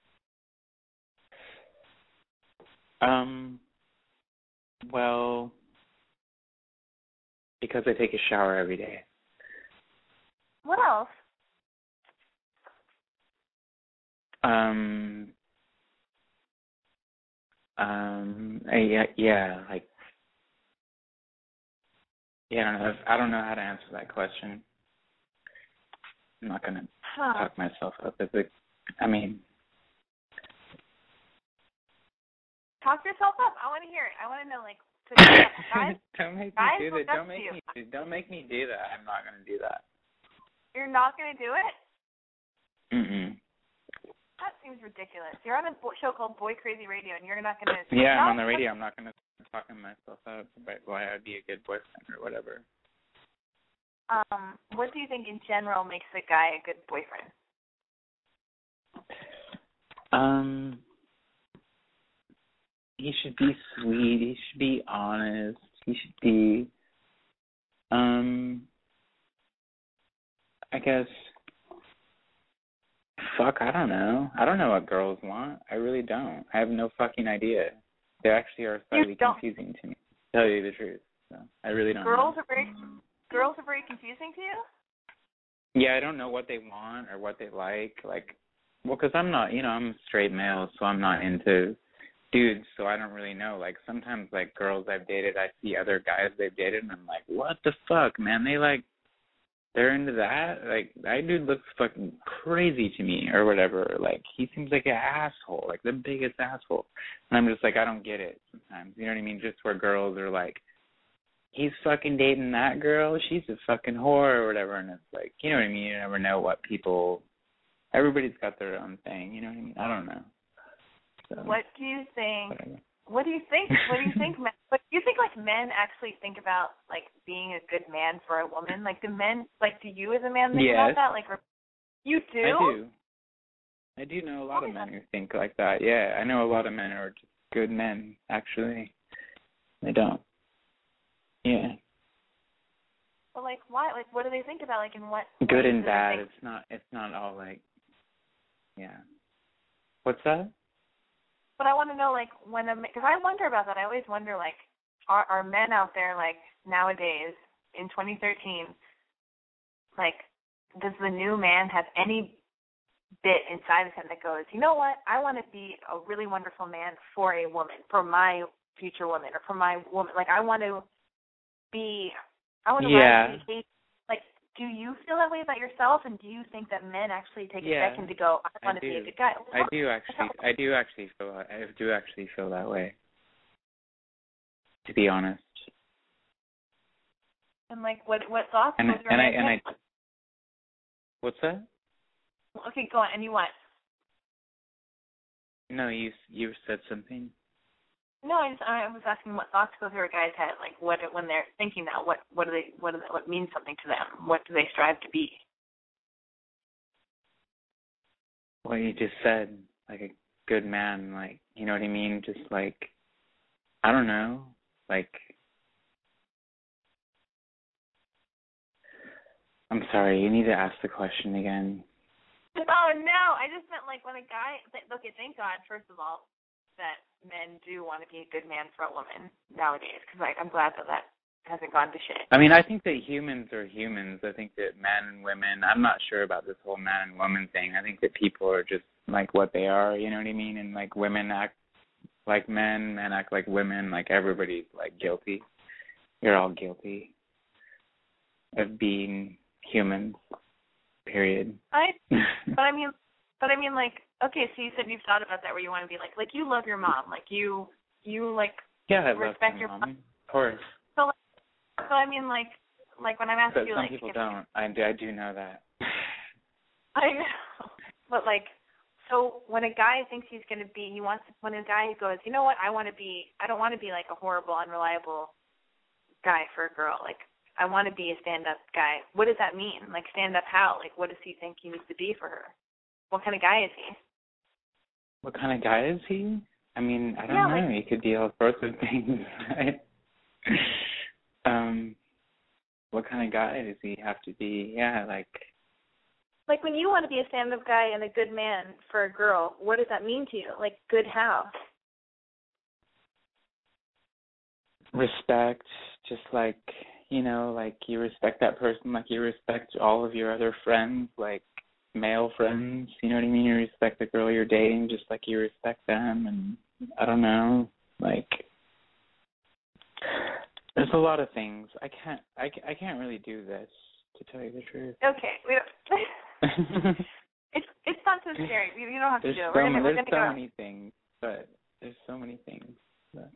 Um. Well, because I take a shower every day. What else? Um. Um. Yeah. Yeah. Like. Yeah. I don't know. I don't know how to answer that question. I'm not gonna Huh. talk myself up as a. I mean, Talk yourself up. I want to hear it. I want to know, like, so guys, don't make me guys do that. Don't make you. me. Don't make me do that. I'm not gonna do that. you're not gonna do it? Mm-mm. That seems ridiculous. You're on a bo- show called Boy Crazy Radio, and you're not gonna. Yeah, I'm on the radio. I'm not gonna start talking myself up about why I'd be a good boyfriend or whatever. Um, what do you think in general makes a guy a good boyfriend? Um, he should be sweet. He should be honest. He should be, um, I guess. Fuck, I don't know. I don't know what girls want. I really don't. I have no fucking idea. They actually are slightly confusing to me. To tell you the truth, so I really don't. Girls know. are very girls are very confusing to you. Yeah, I don't know what they want or what they like. Like, well, because I'm not, you know, I'm a straight male, so I'm not into dudes, so I don't really know. Like, sometimes, like, girls I've dated, I see other guys they've dated, and I'm like, what the fuck, man? They, like, they're into that? Like, that dude looks fucking crazy to me, or whatever. Like, he seems like an asshole, like, the biggest asshole. And I'm just like, I don't get it sometimes. You know what I mean? Just where girls are like, he's fucking dating that girl, she's a fucking whore or whatever and it's like you know what I mean, you never know what people everybody's got their own thing, you know what I mean? I don't know. So What do you think? whatever. What do you think? What do you think? men, what do you think? Like men actually think about like being a good man for a woman. Like do men? Like do you as a man think Yes. about that? Like you do? I do. I do know a lot Oh, of men who think like that. Yeah, I know a lot of men who are just good men, actually. They don't. Yeah. But like why? Like what do they think about? Like in what? Good and bad. It's not it's not all like yeah. What's that? But I want to know like when a because I wonder about that. I always wonder like are are men out there like nowadays in 2013 like does the new man have any bit inside of him that goes, you know what? I want to be a really wonderful man for a woman, for my future woman, or for my woman. Like I want to be, I want to be, Yeah. rise to the occasion. Like, do you feel that way about yourself? And do you think that men actually take Yeah, a second to go, I I want to be a good guy? I do actually I do actually feel I do actually feel that way. To be honest. And like, what what thoughts? And and I and? I What's that? Okay, go on. And you what? No, you you said something. No, I just I was asking what thoughts go through a guy's head, like what when they're thinking that, what what do they what do they, what means something to them? What do they strive to be? What you just said, like a good man, like you know what I mean? Just like I don't know, like I'm sorry. You need to ask the question again. Oh no, I just meant like when a guy. Th- okay, thank God, first of all, that men do want to be a good man for a woman nowadays, because like I'm glad that that hasn't gone to shit. I mean, I think that humans are humans. I think that men and women. I'm not sure about this whole man and woman thing. I think that people are just like what they are. You know what I mean? And like women act like men, men act like women. Like everybody's like guilty. You're all guilty. of being humans. Period. I but I mean but I mean like okay, so you said you've thought about that where you want to be like like you love your mom, like you you like yeah, I respect your mom. Of course. so like, so I mean like like when I'm asking But you some like people don't. I do, I do know that. I know. But like so when a guy thinks he's gonna be he wants when a guy goes, you know what, I wanna be I don't wanna be like a horrible, unreliable guy for a girl. Like I wanna be a stand up guy. What does that mean? Like stand up how? Like what does he think he needs to be for her? What kind of guy is he? What kind of guy is he? I mean, I don't Yeah, know. like- he could be all sorts of things, right? um, what kind of guy does he have to be? Yeah, like Like when you want to be a stand up guy and a good man for a girl, what does that mean to you? Like good how? respect, just like you know, like you respect that person, like you respect all of your other friends, like male friends. You know what I mean? You respect the girl you're dating, just like you respect them, and I don't know, like. There's a lot of things. I can't. I, I can't really do this to tell you the truth. Okay. We don't it's it's not so scary. You, you don't have to do it. We're gonna, we're there's so go. many things, but there's so many things. But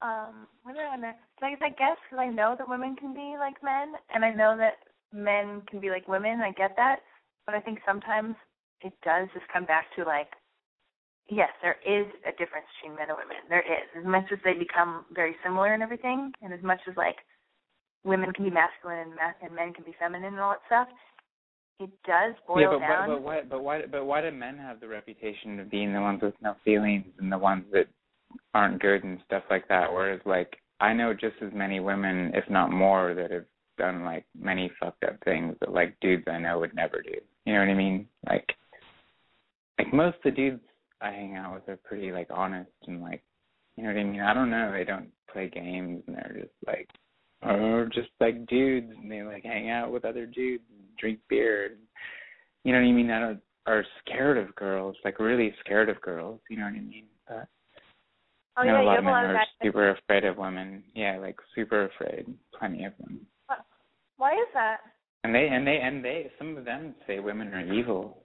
um what do I wanna like I guess because I know that women can be like men and I know that men can be like women. I get that, but I think sometimes it does just come back to like yes, there is a difference between men and women. There is as much as they become very similar and everything, and as much as like women can be masculine and, ma- and men can be feminine and all that stuff. It does boil yeah, but down. why, but why, but why, but why do men have the reputation of being the ones with no feelings and the ones that aren't good and stuff like that? Whereas, like, I know just as many women, if not more, that have done like many fucked up things that like dudes I know would never do. You know what I mean? Like, like most of the dudes I hang out with are pretty like honest and like, you know what I mean? I don't know. They don't play games and they're just like, or just like dudes and they like hang out with other dudes and drink beer. And, you know what I mean? That are, are scared of girls, like really scared of girls. You know what I mean? But oh I yeah, a lot of men are super afraid of women. Yeah, like super afraid. Plenty of them. Why is that? And they and they and they some of them say women are evil.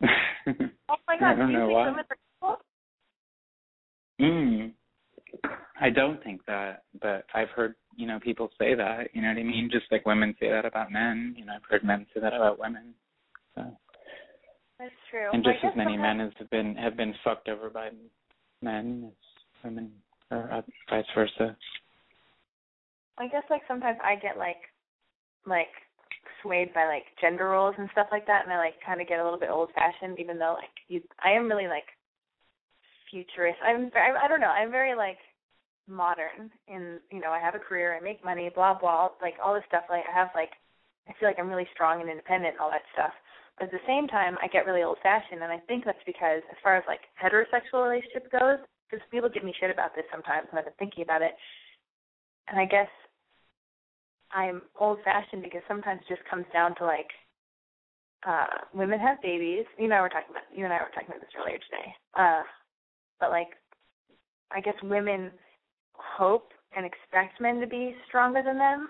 Oh my I god, don't do you know think why. women are evil? Mm. I don't think that, but I've heard, you know, people say that, you know what I mean? Just like women say that about men, you know, I've heard men say that about women. So That's true. and just as many men as have been have been fucked over by men as women or uh, vice versa. I guess like sometimes I get like like swayed by like gender roles and stuff like that and I like kind of get a little bit old fashioned even though like you I am really like futurist. I'm very, I don't know, I'm very like modern in you know, I have a career, I make money, blah blah, like all this stuff like I have like I feel like I'm really strong and independent and all that stuff. But at the same time I get really old fashioned and I think that's because as far as like heterosexual relationship goes, because people give me shit about this sometimes and I've been thinking about it. And I guess I'm old fashioned because sometimes it just comes down to like uh women have babies. You and I were talking about you and I were talking about this earlier today. Uh but like I guess women hope and expect men to be stronger than them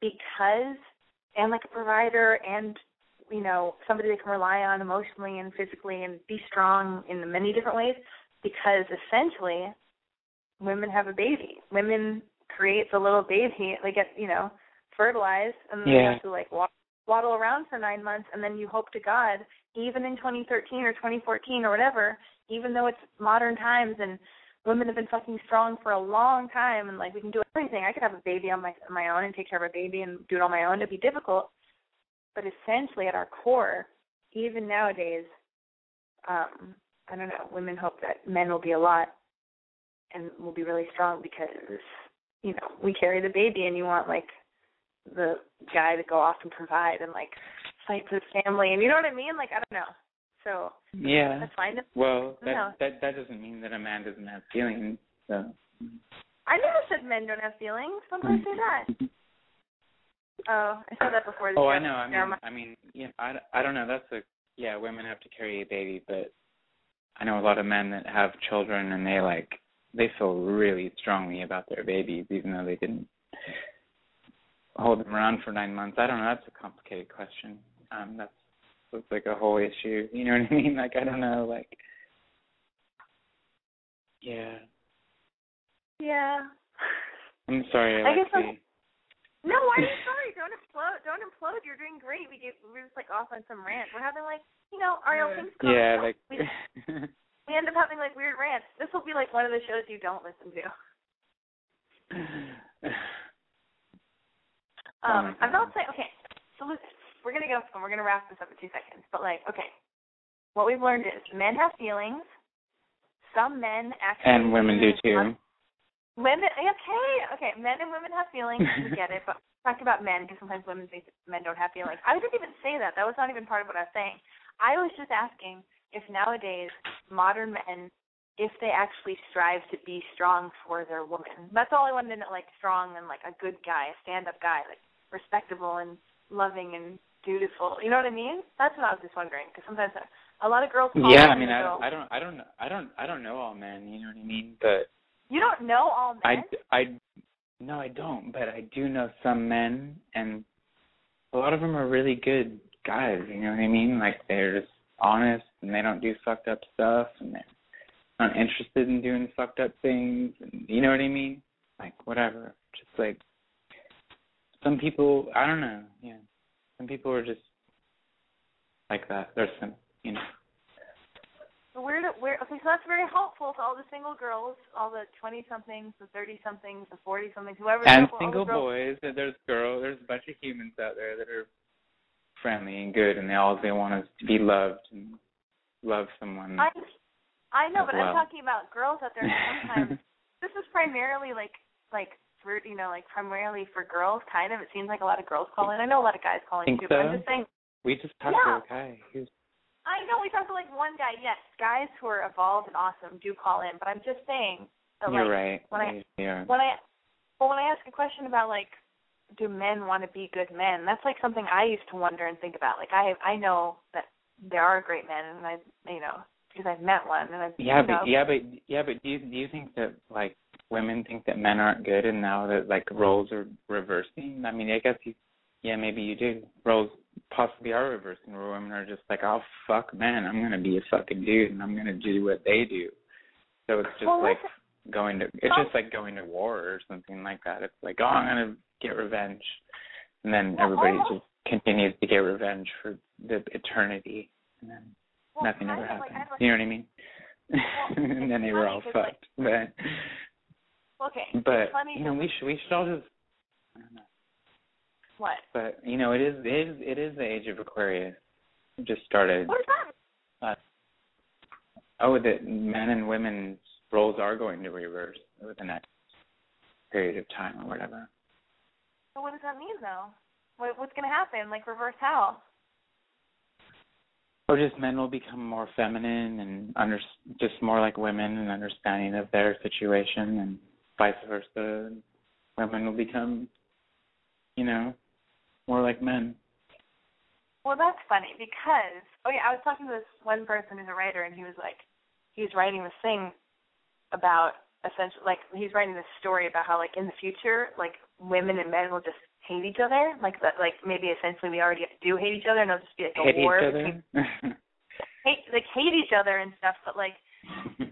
because and like a provider and you know, somebody they can rely on emotionally and physically and be strong in many different ways because essentially women have a baby. Women creates a little baby. They get, you know, fertilized and then they have to like wa- waddle around for nine months and then you hope to God, even in 2013 or 2014 or whatever, even though it's modern times and women have been fucking strong for a long time and like we can do everything. I could have a baby on my on my own and take care of a baby and do it on my own. It'd be difficult. But essentially at our core, even nowadays, um, I don't know, women hope that men will be a lot and will be really strong because you know we carry the baby and you want like the guy to go off and provide and like fight for the family and you know what I mean like I don't know so Yeah. that's fine Well, that No. that that doesn't mean that a man doesn't have feelings. So I never said men don't have feelings when did I say that oh I said that before the Oh, show. I know. I mean. I mean, yeah, I, I don't know. That's a yeah. Women have to carry a baby, but I know a lot of men that have children and they like they feel really strongly about their babies, even though they didn't hold them around for nine months? I don't know. That's a complicated question. Um, that's that's like a whole issue. You know what I mean? Like I don't know. Like yeah. Yeah. I'm sorry, I guess Alexi. No, why are you sorry? Don't explode. Don't implode. You're doing great. We get we're just like off on some rant. We're having like you know own things. going Yeah, like we, end up having like weird rants. This will be like one of the shows you don't listen to. Oh Um, my I'm not saying okay. So listen, we're gonna go and we're gonna wrap this up in two seconds. But like, okay, what we've learned is men have feelings. Some men actually and women do too. Women, okay, okay. Men and women have feelings. We get it, but talk about men because sometimes women think men don't have feelings. I didn't even say that. That was not even part of what I was saying. I was just asking if nowadays modern men, if they actually strive to be strong for their woman. That's all I wanted to know. Like strong and like a good guy, a stand-up guy, like respectable and loving and dutiful. You know what I mean? That's what I was just wondering because sometimes a lot of girls. Call Yeah, I mean, I go, I don't, I don't, I don't, I don't know all men. You know what I mean? But You don't know all men. I, I, no, I don't. But I do know some men, and a lot of them are really good guys. You know what I mean? Like they're just honest, and they don't do fucked up stuff, and they're not interested in doing fucked up things. And you know what I mean? Like whatever. Just like some people, I don't know. Yeah, some people are just like that. There's some, you know. So where do where okay, so that's very helpful to all the single girls, all the twenty somethings, the thirty somethings, the forty somethings, whoever and single boys there's girls there's a bunch of humans out there that are friendly and good and they all they want is to be loved and love someone I I know, but I'm talking about girls out there sometimes this is primarily like like for you know, like primarily for girls kind of. It seems like a lot of girls call in. I know a lot of guys call in Think too, but I'm just saying we just talked Yeah. to a guy who's I know we talked to like one guy, yes, guys who are evolved and awesome do call in, but I'm just saying that you're like right when I- are. when I well when I ask a question about like do men want to be good men, that's like something I used to wonder and think about. Like I I know that there are great men and I you know, because I've met one and I've yeah you know, but yeah but yeah but do you do you think that like women think that men aren't good and now that like roles are reversing? I mean i guess you yeah maybe you do. Roles possibly are reversing where women are just like oh fuck man i'm gonna be a fucking dude and i'm gonna do what they do. So it's just Well, like going to it's just like going to war or something like that. It's like oh i'm gonna get revenge and then Well, everybody almost- just continues to get revenge for the eternity and then well, nothing ever happens. like, have, you know what i mean Well, and then they were all 'cause, like- fucked but Okay. but you know we should we should all just I don't know. what? But you know it is it is it is the age of Aquarius. It just started. What is that? Uh, oh, that men and women's roles are going to reverse over the next period of time or whatever. So what does that mean though? What what's gonna happen? Like reverse how? Or just men will become more feminine and under just more like women and understanding of their situation, and vice versa. Women will become, you know, more like men. Well, that's funny because oh yeah, I was talking to this one person who's a writer, and he was like, he was writing this thing about essentially like he's writing this story about how like in the future like women and men will just hate each other, like that like maybe essentially we already do hate each other, and it'll just be like a Hate war each between hate like hate each other and stuff, but like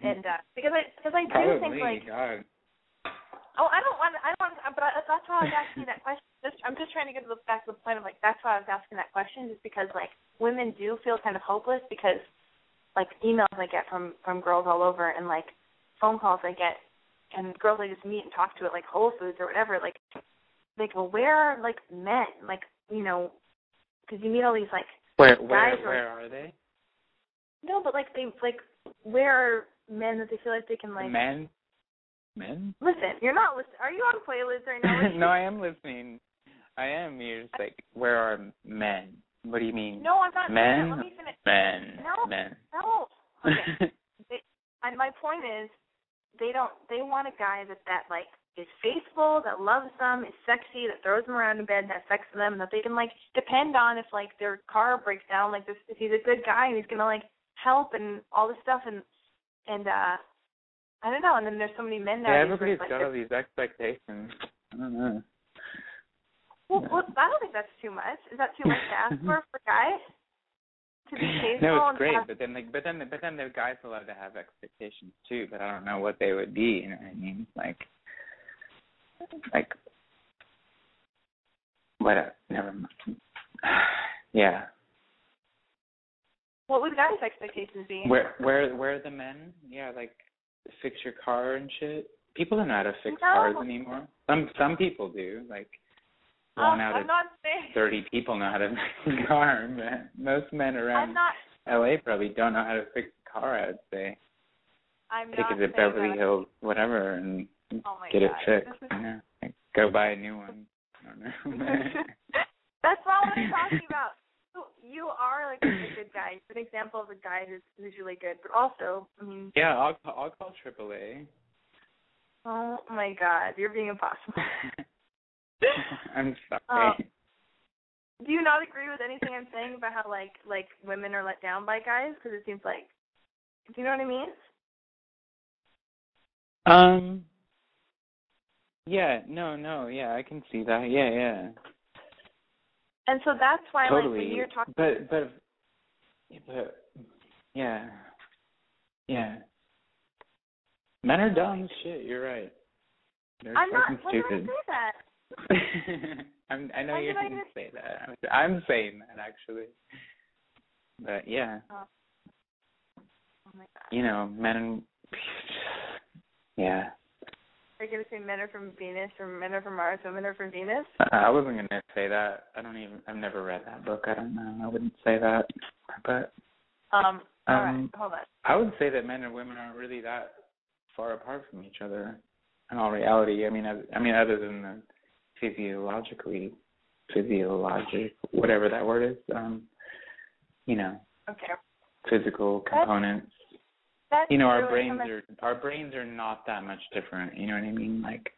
and uh because I because I do think like God. Oh, I don't want. I don't. want But I, that's why I was asking that question. Just, I'm just trying to get to the back to the point of like that's why I was asking that question, just because like women do feel kind of hopeless because like emails I get from from girls all over and like phone calls I get and girls I just meet and talk to at like Whole Foods or whatever. Like, like well, where are like men? Like, you know, because you meet all these like Where where guys are- where are they? no, but like they like where are men that they feel like they can like Men? Men? listen. You're not listening. Are you on playlist right now? no, I am listening. I am. You're just like, where are men? What do you mean? No, I'm not. Men? Let me finish. Men. No. Men. No. Okay. and my point is, they don't. They want a guy that that like is faithful, that loves them, is sexy, that throws them around in bed, has sex with them, that they can like depend on if like their car breaks down. Like this, if he's a good guy and he's gonna like help and all this stuff and and uh I don't know. And then there's so many men yeah, nowadays. where everybody's like got all these expectations. I don't know. Well, well, I don't think that's too much. Is that too much to ask for for guys? To be faithful no, it's great, have- but then like, but then but then the guys allowed to have expectations too. But I don't know what they would be. You know what I mean? Like, like, what? A, never mind. yeah. what would guys' expectations be? Where where where are the men? Yeah, like fix your car and shit. People don't know how to fix No. cars anymore. Some some people do. Like One ah, out I'm of thirty people know how to fix a car. Man. Most men around not. LA probably don't know how to fix a car. I'd say I'm take not it to Beverly that. Hills, whatever, and Oh get it fixed. This is- You like, go buy a new one. I don't know. That's not what I'm talking about. You, you are like a good guy. You're an example of a guy who's who's really good, but also, I mean, yeah, I'll I'll call AAA. oh my God, you're being impossible. I'm sorry. Oh. Do you not agree with anything I'm saying about how like like women are let down by guys? Because it seems like, do you know what I mean? Um. Yeah. No. No. Yeah. I can see that. Yeah. Yeah. And so that's why like totally. when you're talking, But but yeah, but yeah. Yeah. Men are dumb shit. You're right. They're I'm not. fucking When did I stupid. say that? I'm, I know When you didn't just- say that. I'm, I'm saying that actually. But yeah, Oh my God. you know, men and yeah. Are you gonna say men are from Venus or men are from Mars, women are from Venus? I I wasn't gonna say that. I don't even. I've never read that book. I don't know. I wouldn't say that. But Um. All right. Um, Hold on. I would say that men and women aren't really that far apart from each other. In all reality, I mean, I, I mean, other than the physiologically, physiologic, whatever that word is, um, you know, Okay. physical components. That's You know, our true. brains are our brains are not that much different. You know what I mean? Like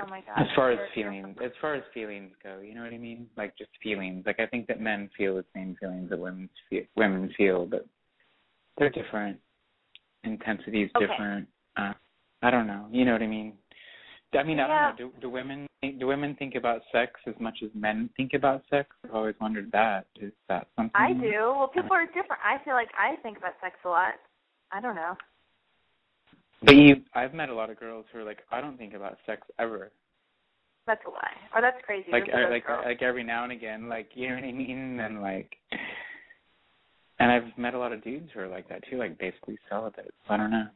Oh my God. as far as feelings, as far as feelings go, you know what I mean? Like just feelings. Like I think that men feel the same feelings that women feel, women feel, but they're different. Intensity is Okay. different. Uh, I don't know. You know what I mean? I mean, I Yeah. don't know. Do, do women think, do women think about sex as much as men think about sex? I've always wondered that. Is that something? I do. Well, people are different. I feel like I think about sex a lot. I don't know. But you, I've met a lot of girls who are like, I don't think about sex ever. That's a lie. Or that's crazy. like I, er, like girls. like every now and again, like you know what I mean, and like, and I've met a lot of dudes who are like that too, like basically celibate. I don't know.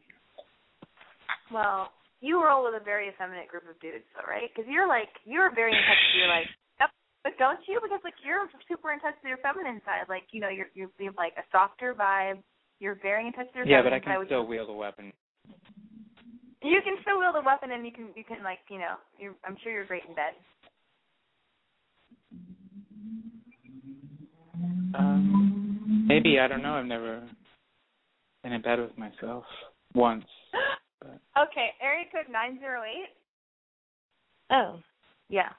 Well, you roll with a very effeminate group of dudes, though, right? Because you're like you're very in touch with your like. Yep. But don't you? Because like you're super in touch with your feminine side. Like you know you're you're have like a softer vibe. You're very in touch with your Yeah, but I can still wield a weapon. You can still wield a weapon, and you can you can like you know. You're, I'm sure you're great in bed. Um, maybe I don't know. I've never been in bed with myself once. But Okay, area code nine zero eight. Oh, yeah.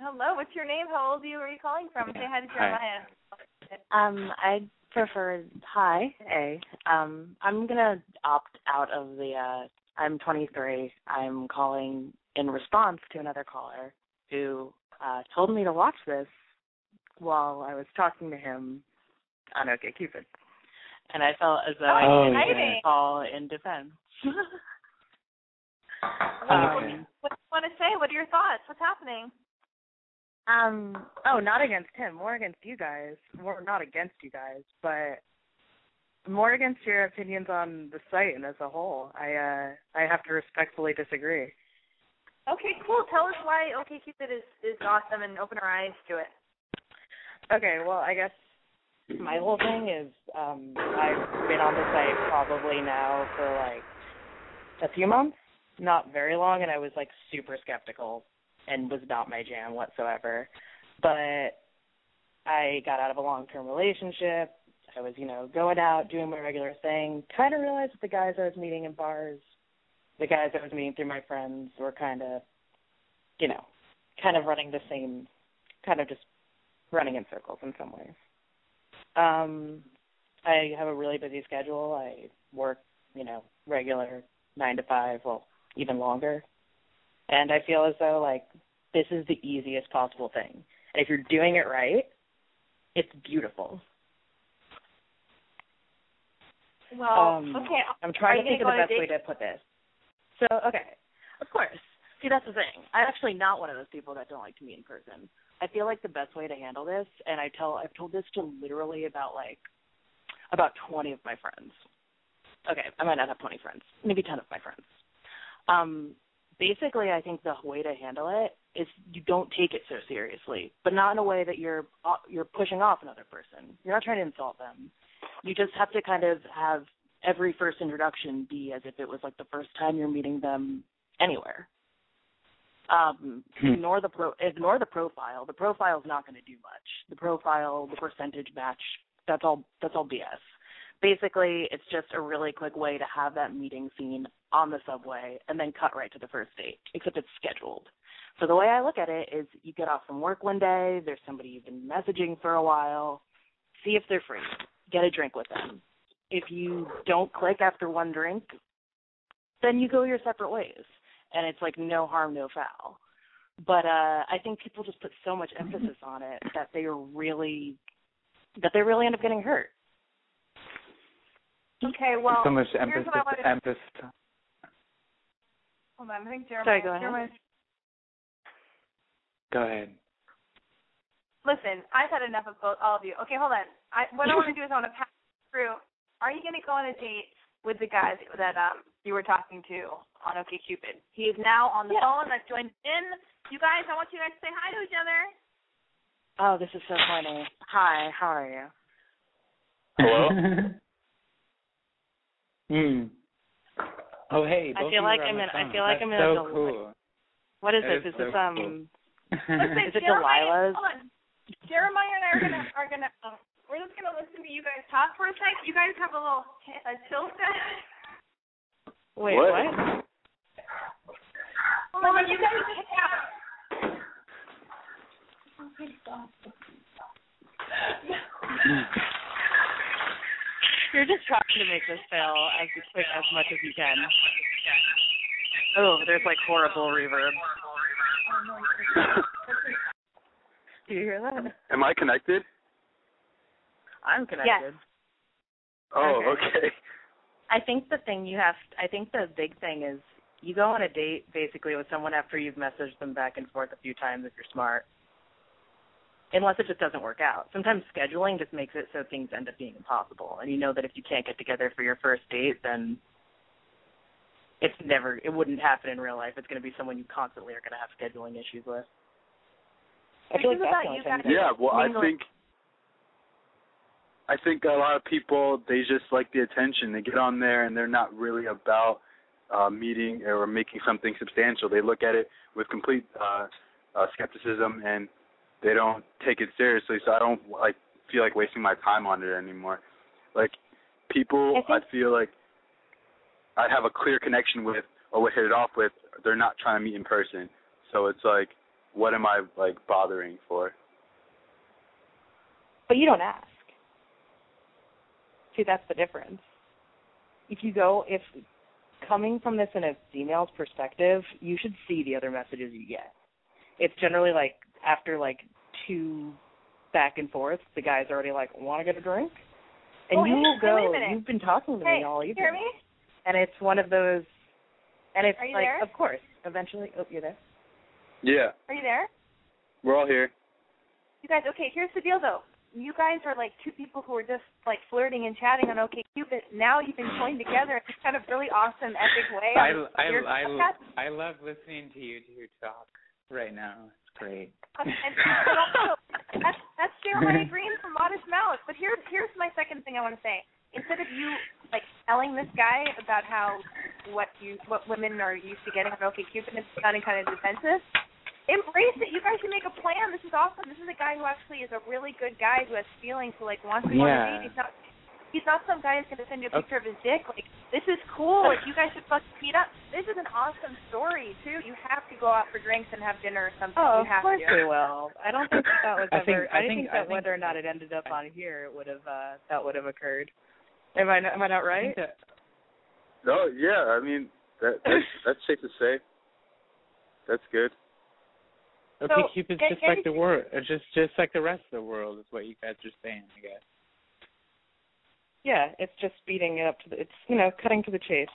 Hello, what's your name? How old are you? Where are you calling from? Yeah, Say hi to hi. Jeremiah. Um, I prefer hi, A. Um, I'm gonna opt out of the. uh I'm 23. I'm calling in response to another caller who uh told me to watch this while I was talking to him on OkCupid, and I felt as though I Oh, needed exciting. to call in defense. Okay. What do you want to say? What are your thoughts? What's happening? Um. Oh, not against him. More against you guys. More not against you guys, but more against your opinions on the site and as a whole. I uh I have to respectfully disagree. Okay, cool. Tell us why OkCupid is is awesome and open our eyes to it. Okay. Well, I guess my whole thing is um I've been on the site probably now for like a few months, not very long, and I was like super skeptical and was not my jam whatsoever. But I got out of a long term relationship. I was, you know, going out, doing my regular thing. Kind of realized that the guys I was meeting in bars, the guys I was meeting through my friends were kind of, you know, kind of running the same, kind of just running in circles in some ways. Um, I have a really busy schedule. I work, you know, regular nine to five, well, even longer. And I feel as though like this is the easiest possible thing. And if you're doing it right, it's beautiful. Well, Um, okay. I'm trying to think of the go on a best way to put this. So, okay, of course. See, that's the thing. I'm actually not one of those people that don't like to meet in person. I feel like the best way to handle this, and I tell, I've told this to literally about like about 20 of my friends. Okay, I might not have 20 friends, maybe 10 of my friends. Um, basically, I think the way to handle it is you don't take it so seriously, but not in a way that you're you're pushing off another person. You're not trying to insult them. You just have to kind of have every first introduction be as if it was like the first time you're meeting them anywhere. Um, Hmm. ignore the pro ignore the profile. The profile is not going to do much. The profile, the percentage match, that's all that's all BS. Basically, it's just a really quick way to have that meeting scene on the subway and then cut right to the first date, except it's scheduled. So the way I look at it is you get off from work one day, there's somebody you've been messaging for a while, see if they're free. Get a drink with them. If you don't click after one drink, then you go your separate ways. And it's like no harm, no foul. But uh I think people just put so much emphasis on it that they are really that they really end up getting hurt. Okay, well, so much here's emphasis. what I wanted to emphasis. Hold on, I think Jeremiah. Sorry, go ahead. Jeremiah, Go ahead. listen, I've had enough of both all of you. Okay, hold on. I what I want to do is I want to pass through. Are you going to go on a date with the guy that um you were talking to on OkCupid? He is now on the Yeah. phone. Let's join in. You guys, I want you guys to say hi to each other. Oh, this is so funny. Hi, how are you? Hello? Hmm. Oh hey. I feel of like I'm the in- I feel like That's I'm in a so del- cool. What is That this? is Is this so um cool. Listen, Is it Jeremiah, Delilah's? Jeremiah and I are gonna are gonna um, we're just gonna listen to you guys talk for a sec. You guys have a little a chill set. Wait, What? what? Hold on, you guys. You're just trying to make this fail as quick as much as you can. Oh, there's like horrible reverb. Do you hear that? Am I connected? I'm connected. Yes. Oh, Okay. okay. I think the thing you have, I think the big thing is you go on a date basically with someone after you've messaged them back and forth a few times if you're smart. Unless it just doesn't work out. Sometimes scheduling just makes it so things end up being impossible. And you know that if you can't get together for your first date, then it's never, it wouldn't happen in real life. It's going to be someone you constantly are going to have scheduling issues with. I feel like that's about you guys. Yeah, well, I mingle- think I think a lot of people they just like the attention. They get on there and they're not really about uh meeting or making something substantial. They look at it with complete uh, uh skepticism and they don't take it seriously. So I don't like feel like wasting my time on it anymore. Like people, I I, feel like I have a clear connection with or would hit it off with. They're not trying to meet in person. So it's like, what am I like bothering for? But you don't ask. See, that's the difference. If you go, if coming from this in a female's perspective, you should see the other messages you get. It's generally like after like two back and forth, the guy's already like, "Want to get a drink?" And Oh, you hey, will hey, wait a go. minute. You've been talking to Hey, me all you evening, hear me? and it's one of those. And it's Are you like, there? of course, eventually. Oh, you're there. Yeah, Are you there? we're all here. You guys, okay, here's the deal though. You guys are like two people who are just like flirting and chatting on OkCupid. Now you've been joined together in this kind of really awesome, epic way. I, I, I. I love listening to you two talk right now. It's great. and also, that's that's Jeremiah Green from Modest Mouse. But here's here's my second thing I want to say. Instead of you like telling this guy about how what you what women are used to getting on OkCupid and sounding kind of defensive, embrace it. You guys should make a plan. This is awesome. This is a guy who actually is a really good guy who has feelings, who like wants to go on a Yeah. date. He's not he's not some guy who's gonna send you a picture of his dick. Like this is cool. Like you guys should fucking meet up. This is an awesome story too. You have to go out for drinks and have dinner or something. Oh, you of course to. we will. I don't think that, that was I ever. think- I didn't think- think I that think- whether or not it ended up on here, it would have. uh That would have occurred. Am I? Am I not right? think that- Oh yeah, I mean that that's, that's safe to say. That's good. Okay, So, Cupid's just like the world, uh, just just like the rest of the world is what you guys are saying, I guess. Yeah, it's just speeding it up to the. It's you know cutting to the chase.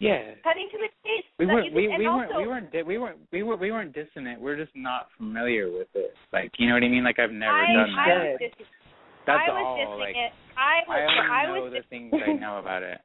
Yeah. Cutting to the chase. We weren't we, we weren't also, we weren't di- we weren't we were we weren't dissonant. We're just not familiar with it. Like you know what I mean? Like I've never I, done I that. That's I was all. dissing Like it. I was, I only I know was the things I know about it.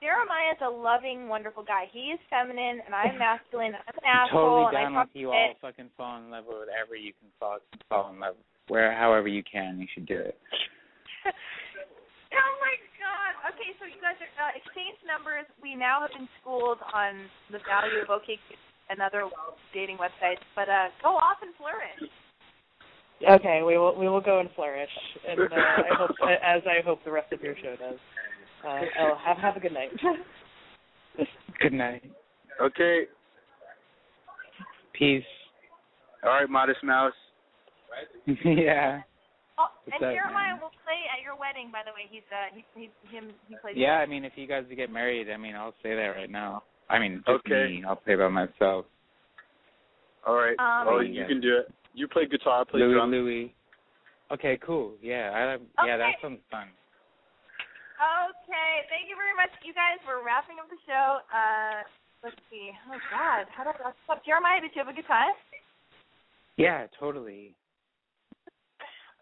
Jeremiah is a loving, wonderful guy. He is feminine, and I'm masculine. I'm an I'm asshole, totally and down I with you shit. all. Fucking fall in love with whatever you can fall fall in love with. Where however you can, you should do it. oh my god. Okay, so you guys are uh, exchange numbers. We now have been schooled on the value of OK and other dating websites, but uh go off and flourish. Okay, we will we will go and flourish, and uh, I hope as I hope the rest of your show does. Uh, oh, have have a good night. Good night. Okay. Peace. All right, Modest Mouse. yeah. Oh, What's and up, Jeremiah man? will play at your wedding. By the way, he's uh he he him he plays. Yeah, I mean if you guys get married, I mean I'll say that right now. I mean just Okay. me. I'll play by myself. All right. Um, oh, Yeah. you can do it. You play guitar, I play Louis drums. Louis. Okay, cool. Yeah, I yeah, that sounds fun. Okay, thank you very much, you guys. We're wrapping up the show. Uh, let's see. Oh God, how did I wrap this up? Jeremiah, did you have a good time? Yeah, totally.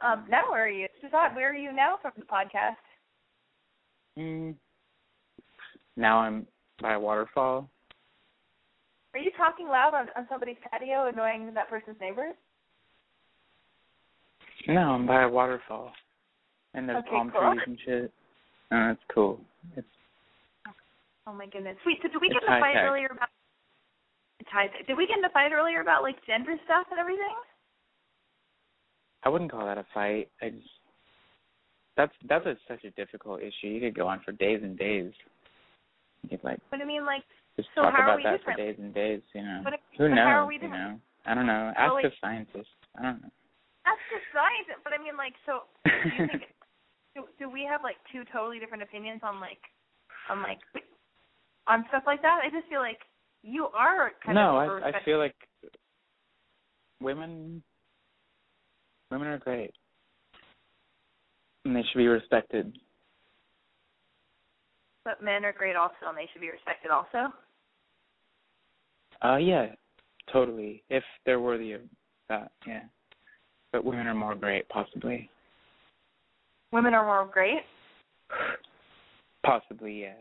Um, now where are you? Suzanne, where are you now from the podcast? Mm. Now I'm by a waterfall. Are you talking loud on, on somebody's patio, annoying that person's neighbors? No, I'm by a waterfall. And there's Okay, palm cool. trees and shit. Oh, that's cool. It's Oh my goodness. Wait, so did we get in a fight high-tech. earlier about? It's high tech. Did we get in a fight earlier about like gender stuff and everything? I wouldn't call that a fight. I just that's that's a, such a difficult issue. You could go on for days and days. You could like But I mean, like, just So talk how are about we that different? for days and days, you know. But- Who knows, how are we you know? I don't know. Ask like- a scientist. I don't know. that's just science. But I mean, like, so do you think do, do we have like two totally different opinions on like on like on stuff like that? I just feel like you are kind no, of No, I I feel like women women are great. And they should be respected. but men are great also, and they should be respected also. Uh yeah, totally. If they're worthy of that, yeah. But women are more great, possibly. Women are more great. Possibly, yes.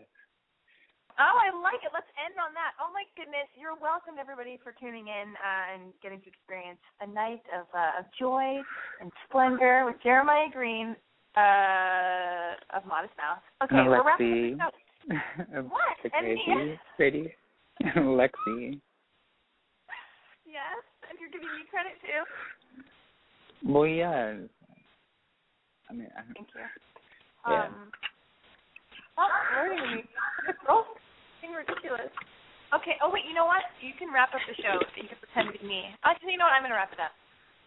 Oh, I like it. Let's end on that. Oh my goodness, you're welcome everybody for tuning in uh, and getting to experience a night of uh, of joy and splendor with Jeremiah Green uh, of Modest Mouse. Okay, and we're wrapping up the show. of What? And crazy me? radio. Lexi. Yes, and you're giving me credit too. Well, yeah. I mean, I, Thank you. Yeah. Um, stop flirting me. Girl's being ridiculous. Okay. Oh wait. You know what? You can wrap up the show. You can pretend to be me. Actually, you know what? I'm gonna wrap it up.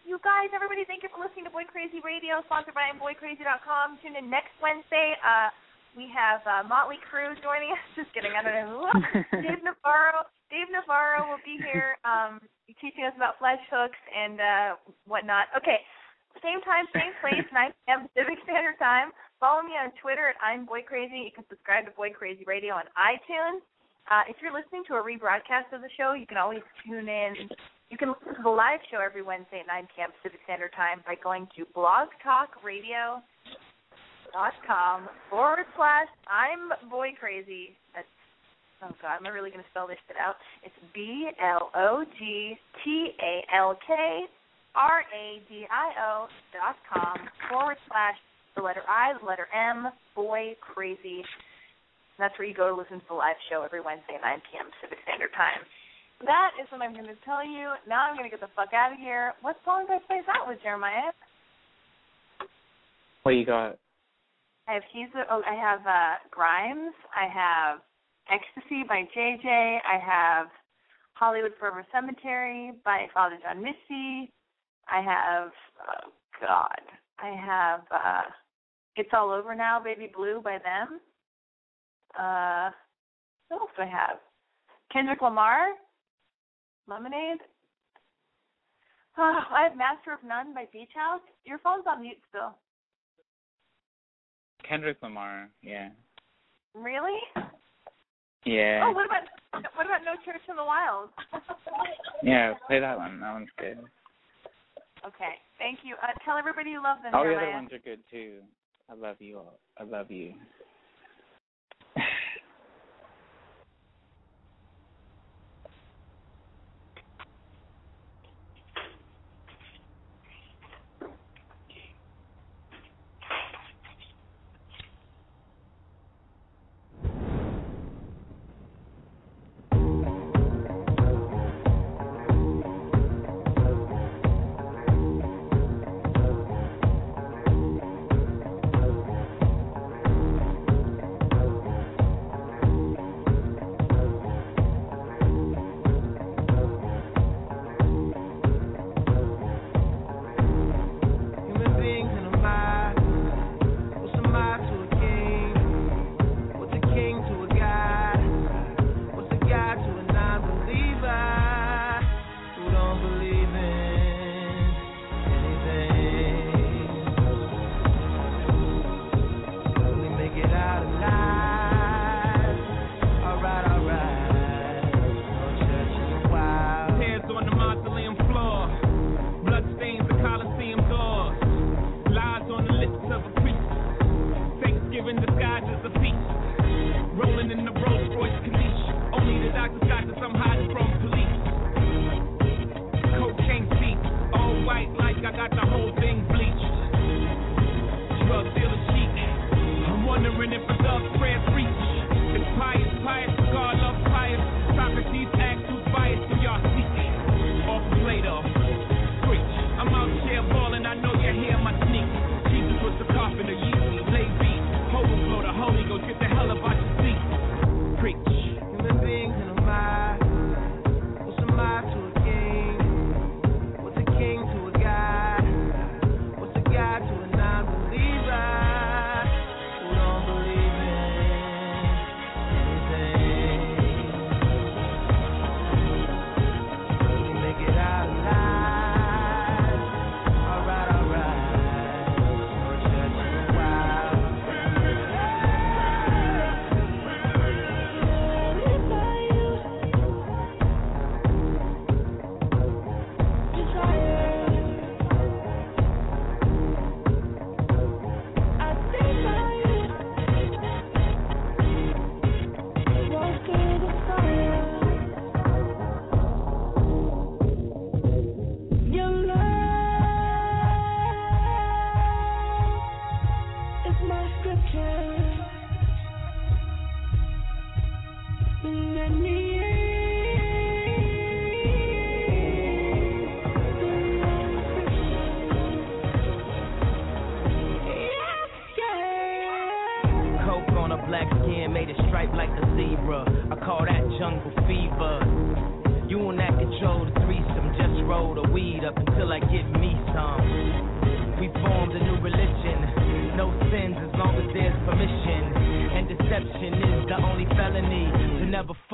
You guys, everybody, thank you for listening to Boy Crazy Radio, sponsored by BoyCrazy.com. Tune in next Wednesday. Uh, we have uh, Motley Crue joining us. Just kidding. I don't know. Dave Navarro. Dave Navarro will be here, um, teaching us about flesh hooks and uh, whatnot. Okay. Same time, same place, 9 p.m. Pacific Standard Time. Follow me on Twitter at I'm Boy Crazy. You can subscribe to Boy Crazy Radio on iTunes. Uh, if you're listening to a rebroadcast of the show, you can always tune in. You can listen to the live show every Wednesday at 9 p.m. Pacific Standard Time by going to blogtalkradio.com forward slash I'm Boy Crazy. That's oh god, am I really gonna spell this shit out? It's B L O G T A L K R A D I O dot com forward slash the letter I, the letter M, Boy Crazy. That's where you go to listen to the live show every Wednesday at 9 p.m. Pacific Standard Time. That is what I'm going to tell you. Now I'm going to get the fuck out of here. What song do I play that with, Jeremiah? what you got? I have he's oh, I have uh Grimes. I have Ecstasy by JJ. I have Hollywood Forever Cemetery by Father John Misty. I have oh God. I have uh It's All Over Now, Baby Blue by them. Uh what else do I have? Kendrick Lamar. Lemonade. Uh, I have Master of None by Beach House. Your phone's on mute still. Kendrick Lamar, yeah. Really? Yeah. Oh, what about what about No Church in the Wild? Yeah, play that one. That one's good. Okay, thank you. Uh, tell everybody you love them. All the other ones are good too. I love you all. I love you. Coke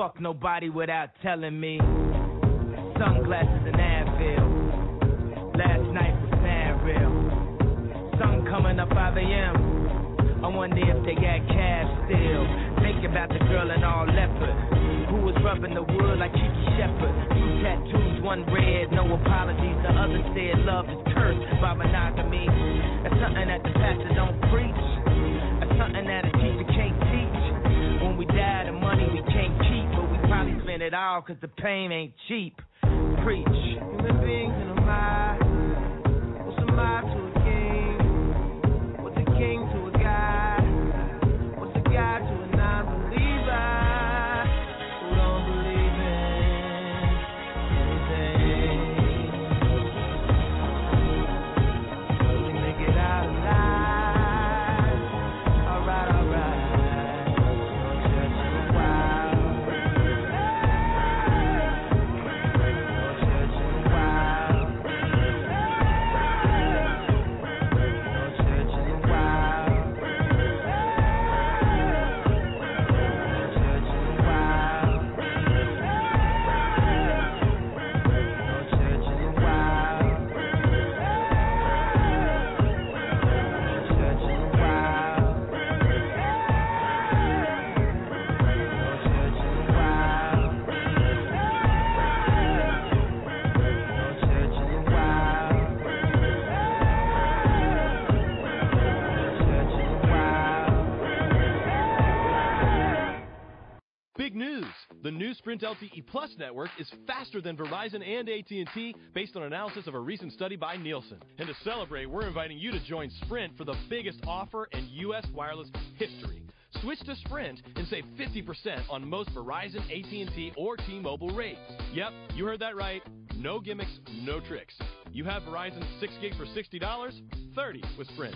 fuck nobody without telling me. Sunglasses and Advil. Last night was mad real. Sun coming up 5 a.m. I wonder if they got cash still. Think about the girl in all leopard who was rubbing the wood like Kiki Shepard. Two tattoos, one red, no apologies. The other said love is cursed by monogamy. That's something that the pastor don't preach. It all 'cause the pain ain't cheap. Preach. Human beings in a mob. What's a mob to The new Sprint LTE Plus network is faster than Verizon and AT&T based on analysis of a recent study by Nielsen. And to celebrate, we're inviting you to join Sprint for the biggest offer in U.S. wireless history. Switch to Sprint and save 50% on most Verizon, AT&T, or T-Mobile rates. Yep, you heard that right. No gimmicks, no tricks. You have Verizon 6 gigs for $60, 30 with Sprint.